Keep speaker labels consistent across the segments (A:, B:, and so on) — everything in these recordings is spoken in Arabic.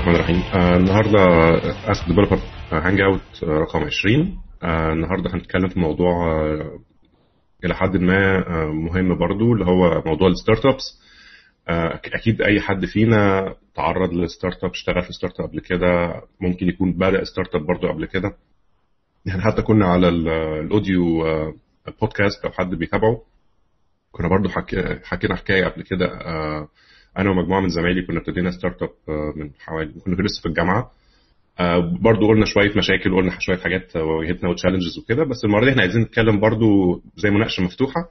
A: الرحمن الرحيم. آه النهارده Ask Developer Hangout رقم 20 آه النهارده هنتكلم في موضوع آه إلى حد ما آه مهم برضو اللي هو موضوع ال startups آه أكيد أي حد فينا تعرض ل startup اشتغل في startup قبل كده ممكن يكون بدأ startup برضو قبل كده. يعني حتى كنا على ال audio آه بودكاست لو حد بيتابعه. كنا برضو حكي حكينا حكاية قبل كده آه أنا ومجموعة من زمايلي كنا ابتدينا startup من حوالي كنا لسه في الجامعة. برضو قلنا شوية مشاكل وقلنا شوية حاجات واجهتنا و challenges وكده بس المرة دي إحنا عايزين نتكلم برضو زي مناقشة مفتوحة.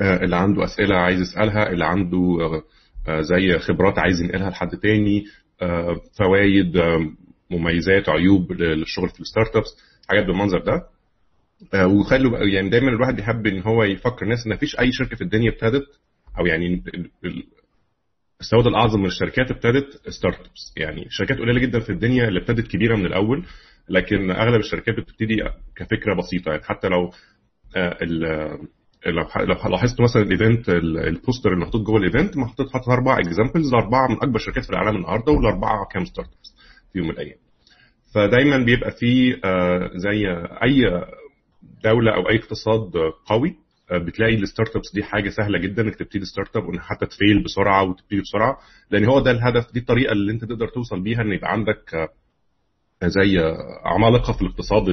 A: اللي عنده أسئلة عايز يسألها اللي عنده زي خبرات عايز ينقلها لحد تاني فوائد مميزات عيوب للشغل في ال startups حاجات بالمنظر ده. وخلوا يعني دايما الواحد بيحب إن هو يفكر الناس إن مفيش أي شركة في الدنيا ابتدت أو يعني السواد الأعظم من الشركات ابتدت startups يعني شركات قليلة جدا في الدنيا اللي ابتدت كبيرة من الأول لكن أغلب الشركات بتبتدي كفكرة بسيطة. يعني حتى لو لو لاحظت مثلا ال event ال poster اللي محطوط جوه ال event محطوط حاطط أربع examples لاربعه من أكبر شركات في العالم النهارده والأربعة كام startups في يوم من الأيام. فدايما بيبقى في زي أي دولة أو أي اقتصاد قوي بتلاقي ال startups دي حاجة سهلة جدا إنك تبتدي start up وان حتى ت fail بسرعة وتبتدي بسرعة لأن هو ده الهدف دي الطريقة اللي أنت تقدر توصل بيها إن يبقى عندك زي عمالقة في الاقتصاد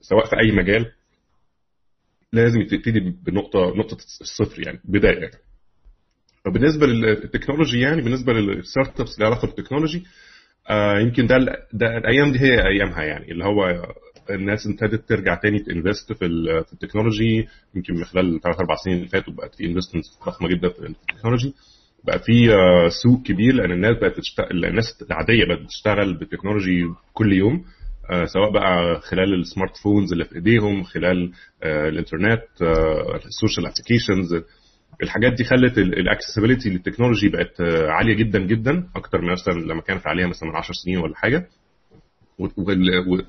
A: سواء في أي مجال لازم تبتدي بنقطة نقطة الصفر يعني بداية يعني. فبالنسبة لل technology يعني بالنسبة لل startups اللي علاقة بال technology آه يمكن ده ده الأيام دي هي أيامها يعني اللي هو الناس ابتدت ترجع تاني ت invest في في ال technology. يمكن من خلال الثلاث أربع سنين اللي فاتوا بقت في investment ضخمة جدا في ال technology. بقى في سوق كبير لأن الناس بقت تشتغل الناس العادية بقت بتشتغل بال technology كل يوم سواء بقى خلال ال smart phones اللي في إيديهم خلال الإنترنت ال social applications الحاجات دي خلت ال accessibility لل technology بقت عالية جدا جدا أكتر من مثلا لما كانت عليها مثلا من 10 سنين ولا حاجة.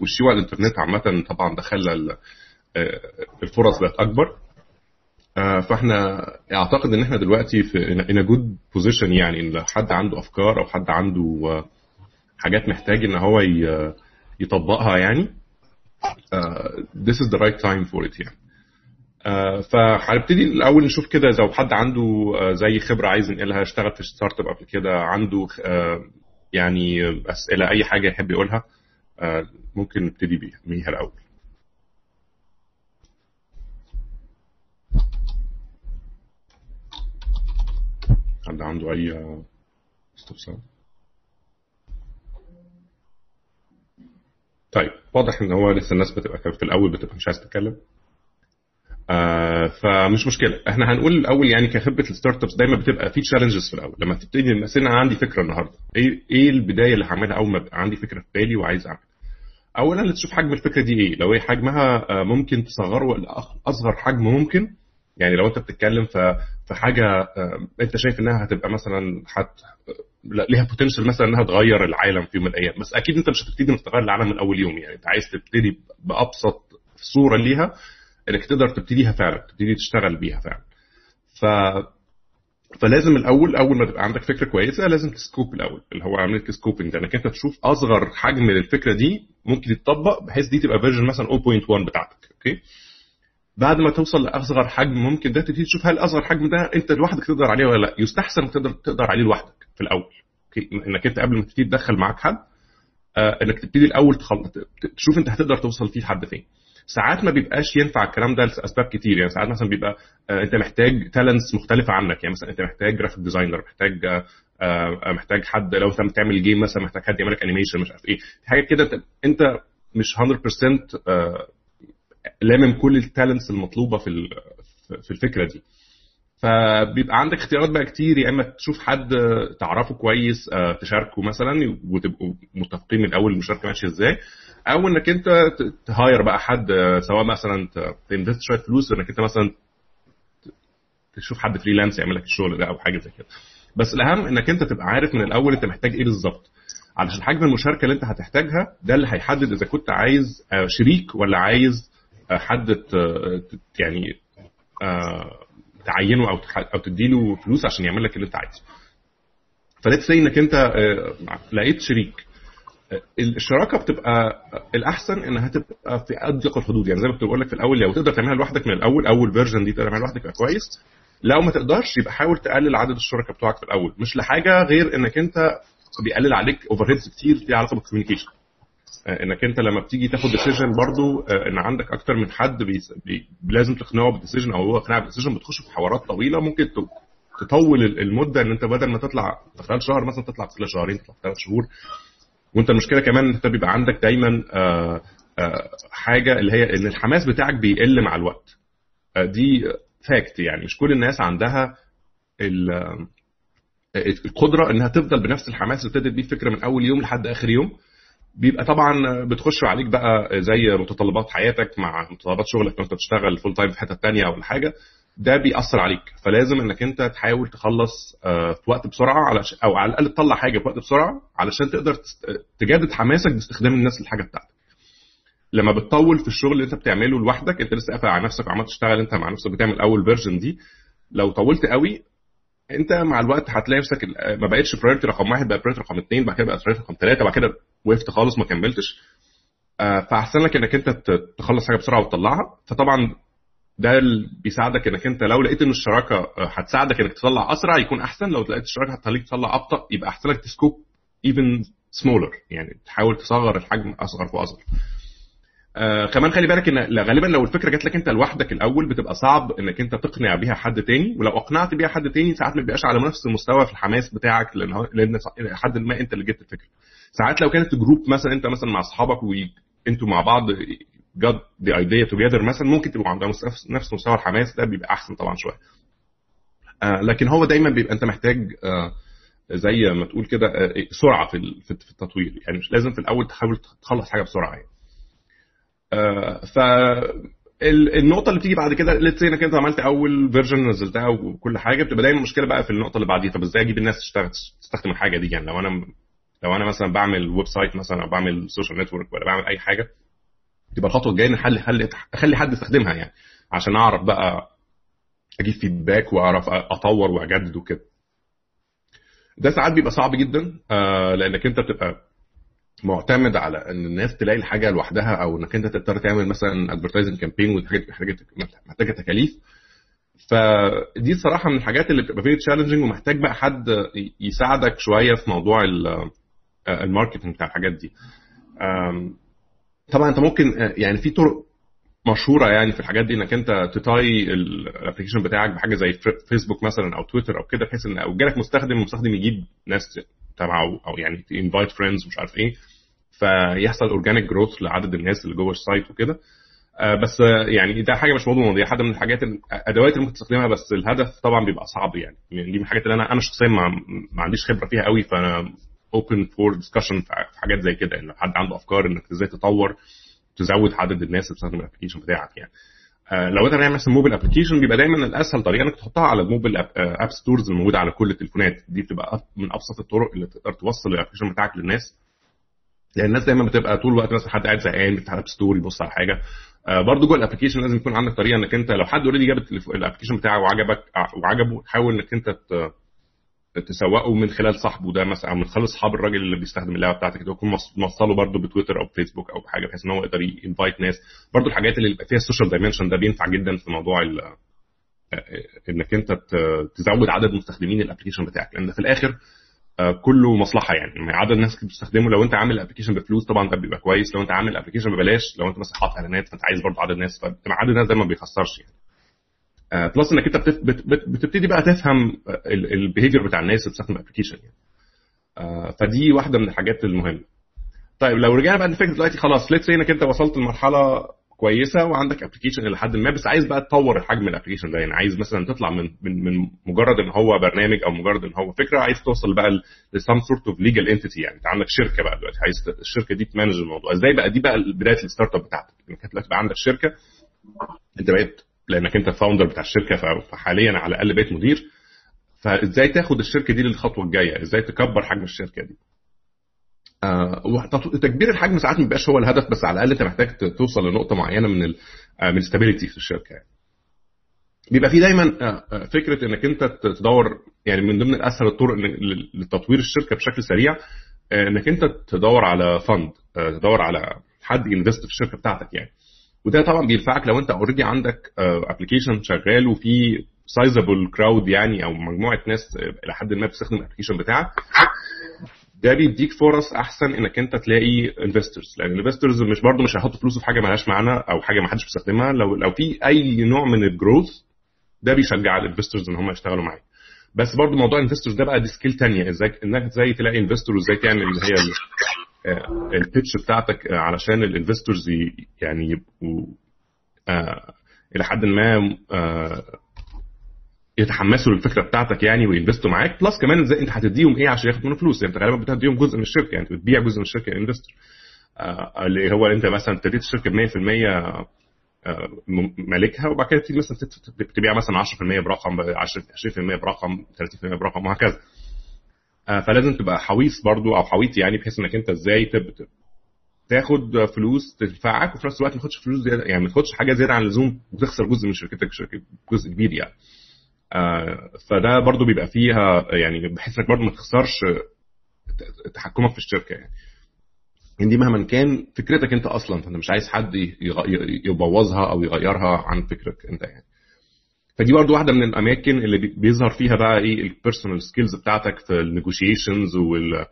A: والشيوع الإنترنت عامة طبعا ده خلى الفرص بقت أكبر. فإحنا أعتقد إن إحنا دلوقتي في in good position يعني إن حد عنده أفكار أو حد عنده حاجات محتاج إن هو يطبقها يعني. this is the right time for it يعني. فهنبتدي الأول نشوف كده لو حد عنده زي خبرة عايز ينقلها اشتغل في startup قبل كده عنده يعني أسئلة أي حاجة يحب يقولها. ممكن نبتدي بيها الأول. حد عنده أي استفسار؟ طيب واضح إن هو لسه الناس بتبقى في الأول بتبقى مش عايز تتكلم. آه فمش مشكلة. إحنا هنقول الأول يعني كخبرة ال startups دايما بتبقى في challenges في الأول. لما تبتدي مثلا أنا عندي فكرة النهارده. إيه إيه البداية اللي هعملها أول ما عندي فكرة في بالي وعايز اعمل اولا تشوف حجم الفكرة دي إيه. لو هي حجمها ممكن تصغره لاصغر حجم ممكن. يعني لو أنت بتتكلم في حاجة أنت شايف إنها هتبقى مثلا حت ليها potential مثلا إنها تغير العالم في يوم من الأيام. بس أكيد أنت مش هتبتدي تغير العالم من أول يوم. يعني أنت عايز تبتدي بأبسط صورة ليها. إنك تقدر تبتديها فعلا تبتدي تشتغل بيها فعلا. ف فلازم الأول أول ما تبقى عندك فكرة كويسة لازم ت scope الأول اللي هو عمليه scoping انك أنت تشوف أصغر حجم للفكرة دي ممكن يتطبق بحيث دي تبقى version مثلا 0.1 بتاعتك okay؟ بعد ما توصل لأصغر حجم ممكن ده تبتدي تشوف هل أصغر حجم ده أنت لوحدك تقدر عليه ولا لأ. يستحسن تقدر تقدر عليه لوحدك في الأول okay؟ إنك أنت قبل ما تبتدي تدخل معاك حد آه إنك تبتدي الأول تخلط تشوف أنت هتقدر توصل فيه لحد فين. ساعات ما بيبقاش ينفع الكلام ده لأسباب كتير. يعني ساعات مثلا بيبقى آه أنت محتاج talents مختلفة عنك. يعني مثلا أنت محتاج graphic designer محتاج آه آه محتاج حد لو أنت بتعمل game مثلا محتاج حد يعمل لك animation مش عارف إيه. حاجة كده أنت مش 100% آه لامم كل ال talents المطلوبة في في الفكرة دي. فبيبقى عندك اختيارات بقى كتير. يا إما تشوف حد تعرفه كويس تشاركه مثلا وتبقوا متفقين من الأول المشاركه ماشيه إزاي. أو إنك أنت تهاير بقى حد سواء مثلا تنفست شوية فلوس إنك أنت مثلا تشوف حد فريلانس يعمل لك الشغل ده أو حاجة زي كده. بس الأهم إنك أنت تبقى عارف من الأول أنت محتاج إيه بالظبط. علشان حجم المشاركة اللي أنت هتحتاجها ده اللي هيحدد إذا كنت عايز شريك ولا عايز حد يعني تعينه أو أو تديله فلوس عشان يعمل لك اللي أنت عايزه. ف let's say إنك أنت آه، لقيت شريك آه، الشراكة بتبقى الأحسن إنها تبقى في أضيق الحدود. يعني زي ما كنت بقول لك في الأول لو تقدر تعملها لوحدك من الأول أول version دي تقدر تعملها لوحدك يبقى كويس. لو ما تقدرش يبقى حاول تقلل عدد الشركاء بتوعك في الأول. مش لحاجة غير إنك أنت بيقلل عليك overheads كتير في علاقة بال communication آه، إنك أنت لما بتيجي تاخد decision برضو آه، إن عندك أكتر من حد بي لازم تقنعه بال decision أو هو يقنعك بال decision بتخش في حوارات طويلة ممكن تطول المدة إن أنت بدل ما تطلع في خلال شهر مثلا تطلع في خلال شهرين تطلع في ثلاث شهور. وانت المشكلة كمان ان انت بيبقى عندك دايما آه، حاجة اللي هي إن الحماس بتاعك بيقل مع الوقت. دي fact يعني. مش كل الناس عندها القدرة إنها تفضل بنفس الحماس اللي ابتدت بيه الفكرة من أول يوم لحد آخر يوم. بيبقى طبعا بتخش عليك بقى زي متطلبات حياتك مع متطلبات شغلك أنت بتشتغل full time في حتة ثانية أو حاجة. ده بيأثر عليك. فلازم إنك أنت تحاول تخلص آه، في وقت بسرعة أو على الأقل تطلع حاجة في وقت بسرعة علشان تقدر تجدد حماسك باستخدام الناس للحاجة بتاعتك. لما بتطول في الشغل اللي أنت بتعمله لوحدك أنت لسه قافل على نفسك وعمال تشتغل أنت مع نفسك بتعمل أول version دي لو طولت قوي أنت مع الوقت هتلاقي نفسك ما بقتش priority رقم واحد بقى priority رقم اثنين بعد كده بقى priority رقم ثلاثة بعد كده وقفت خالص ما كملتش. آه، فأحسن لك إنك أنت تخلص حاجة بسرعة وتطلعها. فطبعا ده اللي بيساعدك إنك أنت لو لقيت إن الشراكة آه، هتساعدك إنك تطلع أسرع يكون أحسن لو لقيت الشراكة هتخليك تطلع أبطأ يبقى أحسن لك ت scope even smaller يعني تحاول تصغر الحجم أصغر واصغر آه كمان خلي بالك إن غالبا لو الفكرة جات لك أنت لوحدك الأول بتبقى صعب إنك أنت تقنع بيها حد تاني ولو أقنعت بيها حد تاني ساعات ما بيبقاش على نفس المستوى في الحماس بتاعك لأن لأن حد ما أنت اللي جبت الفكرة. ساعات لو كانت group مثلا أنت مثلا مع أصحابك وانتوا مع بعض got the idea together مثلا ممكن تبقوا عندهم نفس مستوى الحماس ده بيبقى أحسن طبعا شوية. آه لكن هو دايما بيبقى أنت محتاج آه زي ما تقول كده آه سرعة في في التطوير. يعني مش لازم في الأول تحاول تخلص حاجة بسرعة يعني. ف النقطة اللي بتيجي بعد كده let's إنك أنت عملت أول version نزلتها وكل حاجة بتبقى دايما المشكلة بقى في النقطة اللي بعديها. طب إزاي أجيب الناس تشتغل تستخدم الحاجة دي يعني؟ لو أنا لو أنا مثلا بعمل website مثلا أو بعمل social network ولا بعمل أي حاجة تبقى الخطوة الجاية إن حل أخلي حد يستخدمها يعني عشان أعرف بقى أجيب feedback وأعرف أطور وأجدد وكده. ده ساعات بيبقى صعب جدا آه لأنك أنت بتبقى معتمد على إن الناس تلاقي الحاجة لوحدها أو إنك أنت تقدر تعمل مثلا advertising campaign والحاجات محتاجة تكاليف. فدي الصراحة من الحاجات اللي بتبقى very challenging ومحتاج بقى حد يساعدك شوية في موضوع ال marketing بتاع الحاجات دي. طبعا أنت ممكن يعني في طرق مشهورة يعني في الحاجات دي إنك أنت ت tie ال application بتاعك بحاجة زي فيسبوك مثلا أو تويتر أو كده بحيث إن أو جالك مستخدم المستخدم يجيب ناس تبعه أو يعني invite friends مش عارف إيه فيحصل organic growth لعدد الناس اللي جوه ال site وكده. آه، بس يعني ده حاجة مش موضوع دي حاجة من الحاجات الادوات اللي ممكن تستخدمها بس الهدف طبعا بيبقى صعب يعني, يعني دي من الحاجات اللي أنا أنا شخصيا ما عنديش خبرة فيها قوي فأنا open for discussion في حاجات زي كده إن حد عنده أفكار إنك إزاي تطور تزود عدد الناس اللي بتستخدم ال application بتاعك يعني. آه، لو انت هتعمل مثلا mobile application بيبقى دايما الأسهل طريقة إنك تحطها على ال mobile app stores الموجودة على كل التليفونات. دي بتبقى من أبسط الطرق اللي تقدر توصل ال application بتاعك للناس. لأن الناس دايما بتبقى طول الوقت مثلا حد قاعد زهقان بيفتح app store يبص على حاجة. آه برضه جوه ال application لازم يكون عندك طريقة إنك أنت لو حد already جاب ال application بتاعه وعجبك وعجبه تحاول إنك أنت تسوقه من خلال صاحبه ده مثلا أو من خلال أصحاب الراجل اللي بيستخدم اللعبة بتاعتك يكون موصله برده بتويتر أو بفيسبوك أو بحاجه بحيث إن هو يقدر ي invite ناس. برده الحاجات اللي فيها ال social dimension ده بينفع جدا في موضوع آه، إنك أنت تزود عدد مستخدمين ال application بتاعك. لأن في الآخر آه، كله مصلحة يعني. عدد الناس بتستخدمه لو أنت عامل application بفلوس طبعا ده بيبقى كويس. لو أنت عامل application ببلاش لو أنت مثلا حاطط إعلانات فأنت عايز برضه عدد ناس فعدد الناس ده ما بيخسرش يعني. plus آه، إنك أنت بتبتدي بقى تفهم ال behavior بتاع الناس اللي بتستخدم ال application يعني. آه، فدي واحدة من الحاجات المهمة. طيب لو رجعنا بقى لفكرة دلوقتي خلاص let's إنك أنت وصلت لمرحلة كويسة وعندك application إلى حد ما بس عايز بقى تطور حجم ال application ده يعني. عايز مثلا تطلع من من من مجرد إن هو برنامج أو مجرد إن هو فكرة عايز توصل بقى ل some sort of legal entity يعني. أنت عندك شركة بقى دلوقتي عايز الشركة دي ت manage الموضوع. إزاي بقى؟ دي بقى بداية ال startup بتاعتك. إنك دلوقتي بقى عندك شركة أنت بقيت لأنك أنت founder بتاع الشركة فحاليا على الأقل بقيت مدير. فإزاي تاخد الشركة دي للخطوة الجاية؟ إزاي تكبر حجم الشركة دي؟ آه تكبير الحجم ساعات ما بيبقاش هو الهدف بس على الأقل أنت محتاج توصل لنقطة معينة من ال آه، من ال stability في الشركة يعني. بيبقى في دايما فكرة إنك أنت تدور يعني من ضمن أسهل الطرق لتطوير الشركة بشكل سريع إنك أنت تدور على fund تدور على حد ي invest في الشركة بتاعتك يعني. وده طبعا بينفعك لو انت already عندك application شغال وفي sizable crowd يعني أو مجموعة ناس إلى حد ما بتستخدم ال application بتاعك ده بيديك فرص أحسن إنك أنت تلاقي investors لأن ال investors مش برضه مش هيحطوا فلوسه في حاجة مالهاش معنى أو حاجة ما حدش بيستخدمها. لو لو في أي نوع من ال growth ده بيشجع ال investors إن هم يشتغلوا معاك. بس برضه موضوع ال investors ده بقى دي skill ثانية إزاي إنك إزاي تلاقي investor وإزاي تعمل اللي هي ال pitch بتاعتك علشان ال investors يعني يبقوا آه إلى حد ما آه يتحمسوا للفكرة بتاعتك يعني وي invest وا معاك. plus كمان إزاي أنت هتديهم إيه عشان ياخدوا منه فلوس؟ يعني أنت غالبا بتديهم جزء من الشركة يعني بتبيع جزء من الشركة لل investor آه اللي هو أنت مثلا ابتديت الشركة ب 100% مالكها وبعد كده تيجي مثلا تبيع مثلا 10% برقم 20% برقم 30% برقم وهكذا. فلازم تبقى حويص برضو أو حويط يعني بحيث إنك أنت إزاي تاخد فلوس تنفعك وفي نفس الوقت ما تاخدش فلوس زيادة يعني ما تاخدش حاجة زيادة عن اللزوم وتخسر جزء من شركتك شركة جزء كبير يعني. فده برضو بيبقى فيها يعني بحيث إنك برضو ما تخسرش تحكمك في الشركة يعني. يعني دي مهما كان فكرتك أنت أصلا فأنت مش عايز حد يبوظها أو يغيرها عن فكرك أنت يعني. فدي برضو واحدة من الأماكن اللي بيظهر فيها بقى إيه ال personal skills بتاعتك في ال negotiations وال...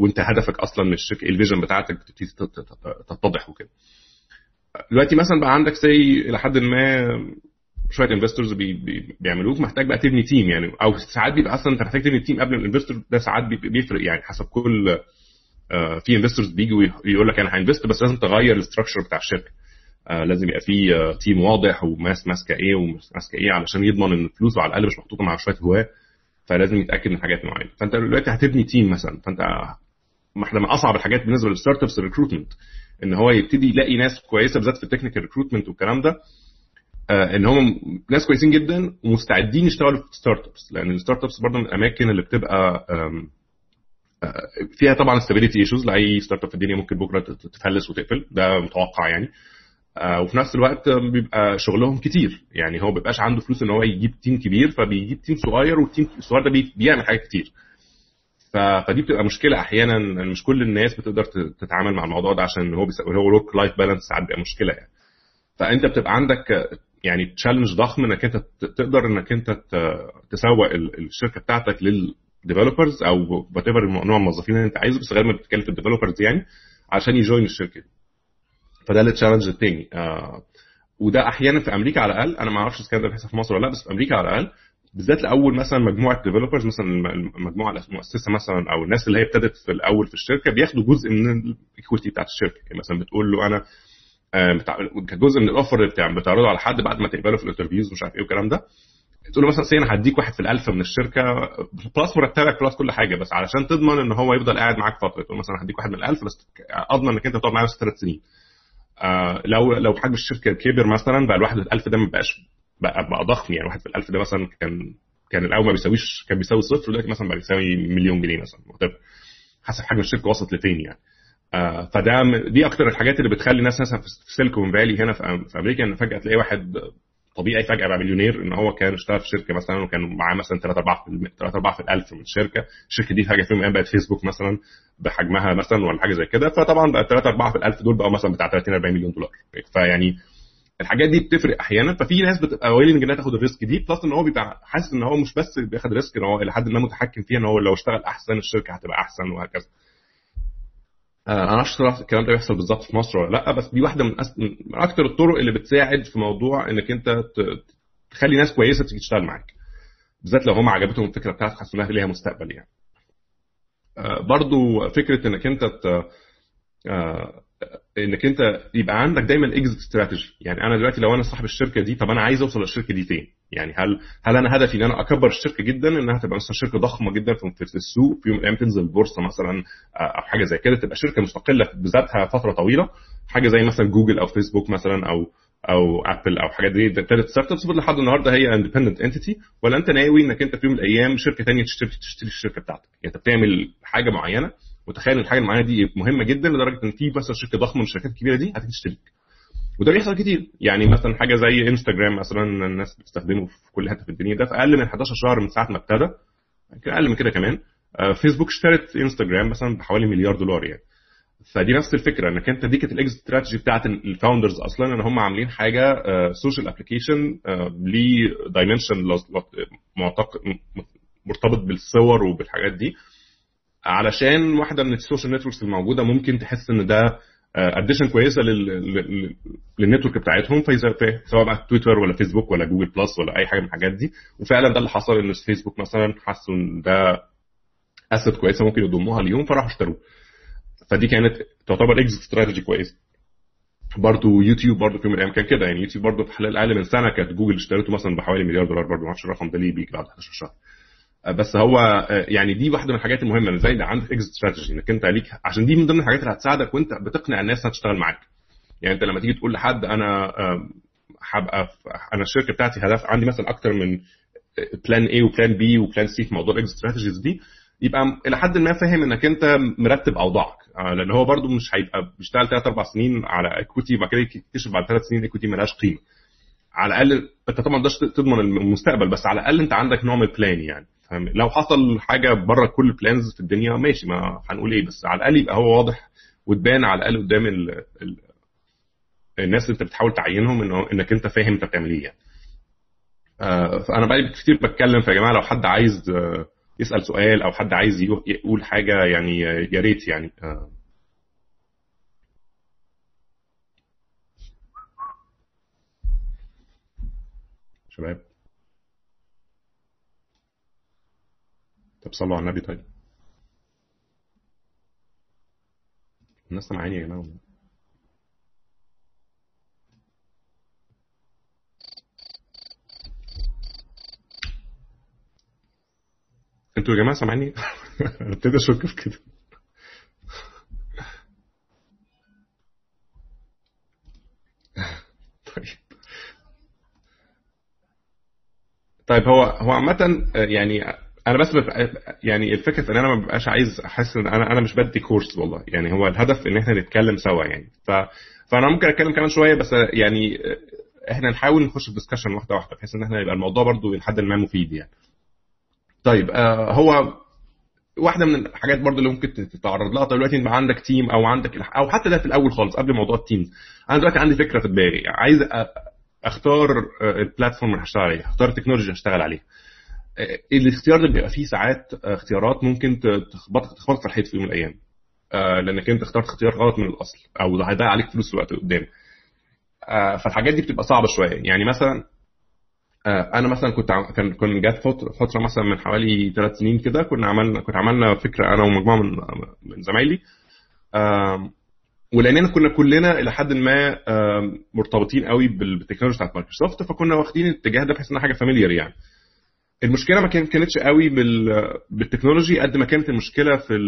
A: وأنت هدفك أصلا من الشركة ال vision بتاعتك تبتدي تتضح وكده. دلوقتي مثلا بقى عندك زي إلى حد ما شوية investors بي بي بيعملوك محتاج بقى تبني team يعني. أو ساعات بيبقى أصلا أنت محتاج تبني team قبل ال investor ده ساعات بيفرق يعني حسب كل آه في investors بيجوا يقول لك أنا ه invest بس لازم تغير ال structure بتاع الشركة. لازم يبقى في آه team واضح وماس ماسكة إيه وماسكه إيه علشان يضمن إن فلوسه على الأقل مش محطوطة مع شوية هواة فلازم يتأكد من حاجات معينة. فأنت دلوقتي هتبني team مثلا فأنت واحدة من أصعب الحاجات بالنسبة لل startups ال recruitment إن هو يبتدي يلاقي ناس كويسة بالذات في ال technical recruitment والكلام ده آه إن هم ناس كويسين جدا ومستعدين يشتغلوا في startups لأن ال startups برضه من الأماكن اللي بتبقى فيها طبعا stability issues لأي startup في الدنيا ممكن بكرة تفلس وتقفل ده متوقع يعني. وفي نفس الوقت بيبقى شغلهم كتير. يعني هو بيبقاش عنده فلوس إن هو يجيب team كبير فبيجيب team صغير وال team الصغير ده بيعمل حاجات كتير. فدي بتبقى مشكلة أحيانا. مش كل الناس بتقدر تتعامل مع الموضوع ده عشان هو هو work life balance ساعات بيبقى مشكلة يعني. فأنت بتبقى عندك يعني challenge ضخم إنك أنت تقدر إنك أنت تسوق الشركة بتاعتك لل developers أو whatever نوع الموظفين اللي أنت عايزه بس غالبا بتتكلم في ال developers يعني عشان ي join الشركة دي. فده ال challenge الثاني آه وده أحيانا في أمريكا على الأقل أنا ما أعرفش إذا كان ده بيحصل في مصر ولا لأ بس في أمريكا على الأقل بالذات لأول مثلا مجموعة developers مثلا المجموعة المؤسسه مثلا أو الناس اللي هي ابتدت في الأول في الشركة بياخدوا جزء من ال equity بتاعت الشركة. يعني مثلا بتقول له أنا كجزء من ال offer اللي بتعرضه على حد بعد ما تقبله في ال interviews ومش عارف إيه والكلام ده. تقول له مثلا سي أنا هديك واحد في الألف من الشركة plus مرتبك plus كل حاجة بس علشان تضمن إن هو يفضل قاعد معاك فترة. تقول مثلا هديك واحد من الألف بس أضمن إنك أنت تقعد معايا ثلاث سنين. آه لو لو حجم الشركة كبر مثلا بقى الواحد في الألف ده ما بقاش بقى, بقى ضخم يعني. واحد في الألف ده مثلا كان كان الأول ما بيساويش كان بيساوي صفر دلوقتي مثلا بقى بيساوي مليون جنيه مثلا. حسب حجم الشركة وصلت لفين يعني. آه فده دي أكتر الحاجات اللي بتخلي ناس مثلا في سيليكون فالي هنا في أمريكا إن فجأة تلاقي واحد طبيعي فجأة بقى مليونير إن هو كان اشتغل في شركة مثلا وكان معاه مثلا 3 4 في 3 4 في الألف من الشركة. الشركة دي فجأة في يوم بقت فيسبوك مثلا بحجمها مثلا ولا حاجة زي كده. فطبعا بقى 3 4 في الألف دول بقوا مثلا بتاع 30 40 مليون دولار. فيعني الحاجات دي بتفرق أحيانا. ففي ناس بتبقى willing انها تاخد ال risk دي. plus إن هو بيبقى حاسس إن هو مش بس بياخد risk إن هو إلى حد ما متحكم فيها إن هو لو اشتغل أحسن الشركة هتبقى أحسن وهكذا. أنا ما أعرفش الكلام ده بيحصل بالظبط في مصر ولا لأ بس دي واحدة من, أس... من أكتر الطرق اللي بتساعد في موضوع إنك أنت تخلي ناس كويسة تيجي تشتغل معاك. بالذات لو هم عجبتهم الفكرة بتاعتك حاسس إنها ليها مستقبل يعني. برضو فكرة إنك أنت ت... إنك أنت يبقى عندك دايما اكزيت استراتيجي يعني أنا دلوقتي لو أنا صاحب الشركة دي طب أنا عايز أوصل للشركة دي فين؟ يعني هل هل أنا هدفي إن أنا أكبر الشركة جدا إنها تبقى مثلا شركة ضخمة جدا في السوق في يوم من الأيام تنزل البورصه مثلا أو حاجة زي كده تبقى شركة مستقلة بذاتها فترة طويلة حاجة زي مثلا جوجل أو فيسبوك مثلا أو أو أبل أو حاجات دي ابتدت startups لحد النهارده هي independent entity ولا أنت ناوي إنك أنت في يوم من الأيام شركة ثانية تشتري تشتري الشركة بتاعتك؟ يعني أنت بتعمل حاجة معينة وتخيل الحاجة المعينة دي مهمة جدا لدرجة إن في بس شركة ضخمة من الشركات الكبيرة دي هتيجي تشتريك. وده بيحصل كتير. يعني مثلا حاجة زي انستجرام مثلا الناس بتستخدمه في كل حتة في الدنيا ده في أقل من 11 شهر من ساعة ما ابتدى. أقل من كده كمان. آه، فيسبوك اشترت انستجرام مثلا بحوالي مليار دولار يعني. فدي نفس الفكرة إنك أنت دي كانت الاكزit استراتيجي بتاعت ال founders أصلا إن هم عاملين حاجة social application ليه dimension مرتبط بالصور وبالحاجات دي. علشان واحدة من ال social networks الموجودة ممكن تحس إن ده addition كويسة لل network بتاعتهم سواء بقى تويتر ولا فيسبوك ولا جوجل بلس ولا أي حاجة من الحاجات دي. وفعلا ده اللي حصل إن فيسبوك مثلا حسوا إن ده asset كويسة ممكن يضموها ليهم فراحوا اشتروه. فدي كانت تعتبر exit strategy كويس برضه يوتيوب برضه في يوم من الأيام كان كده يعني يوتيوب برضه في خلال أقل من سنة كانت جوجل اشترته مثلا بحوالي مليار دولار برضه ما أعرفش الرقم ده ليه بيجي بعد 11 شهر. بس هو يعني دي واحدة من الحاجات المهمة زي اللي عندك exit strategy إنك أنت ليك عشان دي من ضمن الحاجات اللي هتساعدك وأنت بتقنع الناس إنها تشتغل معاك. يعني أنت لما تيجي تقول لحد أنا هبقى أنا الشركة بتاعتي هدف عندي مثلا أكتر من plan A و plan B و plan C في موضوع ال exit strategies دي يبقى إلى حد ما فاهم إنك أنت مرتب أوضاعك. لأن هو برده مش هيبقى بيشتغل ثلاث أربع سنين على equity وبعد كده يكتشف بعد ثلاث سنين equity مالهاش قيمة. على الأقل أنت طبعا ما تضمن المستقبل بس على الأقل أنت عندك نوع من ال plan يعني. فاهم؟ لو حصل حاجة بره كل ال plans في الدنيا ماشي ما هنقول إيه بس على الأقل يبقى هو واضح وتبان على الأقل قدام ال ال الناس اللي أنت بتحاول تعينهم إنه إنك أنت فاهم أنت بتعمل إيه يعني. آه فأنا بقالي كتير بتكلم فيا جماعة لو حد عايز آه يسأل سؤال أو حد عايز يقول حاجة يعني يا ريت يعني. آه. شباب. طب صلوا على النبي طيب. الناس سامعاني يا جماعة؟ أنتوا يا جماعة سامعيني؟ ابتدي أشك في كده. طيب. طيب هو هو عامة يعني أنا بس يعني الفكرة إن أنا ما ببقاش عايز أحس إن أنا أنا مش بدي course والله. يعني هو الهدف إن إحنا نتكلم سوا يعني. ف فأنا ممكن أتكلم كمان شوية بس يعني إحنا نحاول نخش في discussion واحدة واحدة بحيث إن إحنا يبقى الموضوع برضو لحد ما مفيد يعني. طيب آه هو واحدة من الحاجات برضو اللي ممكن تتعرض لها. دلوقتي يبقى عندك team أو عندك أو حتى ده في الأول خالص قبل موضوع ال team أنا دلوقتي عندي فكرة في دماغي. عايز أختار البلاتفورم اللي هشتغل عليها أختار التكنولوجيا اللي هشتغل عليها. الاختيار ده بيبقى فيه ساعات اختيارات ممكن تخبطك تخبطك في الحيط في يوم من الأيام. لأنك أنت اخترت اختيار غلط من الأصل أو هيضيع عليك فلوس الوقت قدام فالحاجات دي بتبقى صعبة شوية. يعني مثلا أنا مثلا كنت كان كان جات فترة مثلا من حوالي ثلاث سنين كده كنا عملنا كنت عملنا فكرة أنا ومجموعة من من زمايلي. ولأننا كنا كلنا إلى حد ما مرتبطين قوي بالتكنولوجيا بتاعت مايكروسوفت فكنا واخدين الاتجاه ده بحيث إنها حاجة familiar يعني. المشكلة ما كانتش قوي بال technology قد ما كانت المشكلة في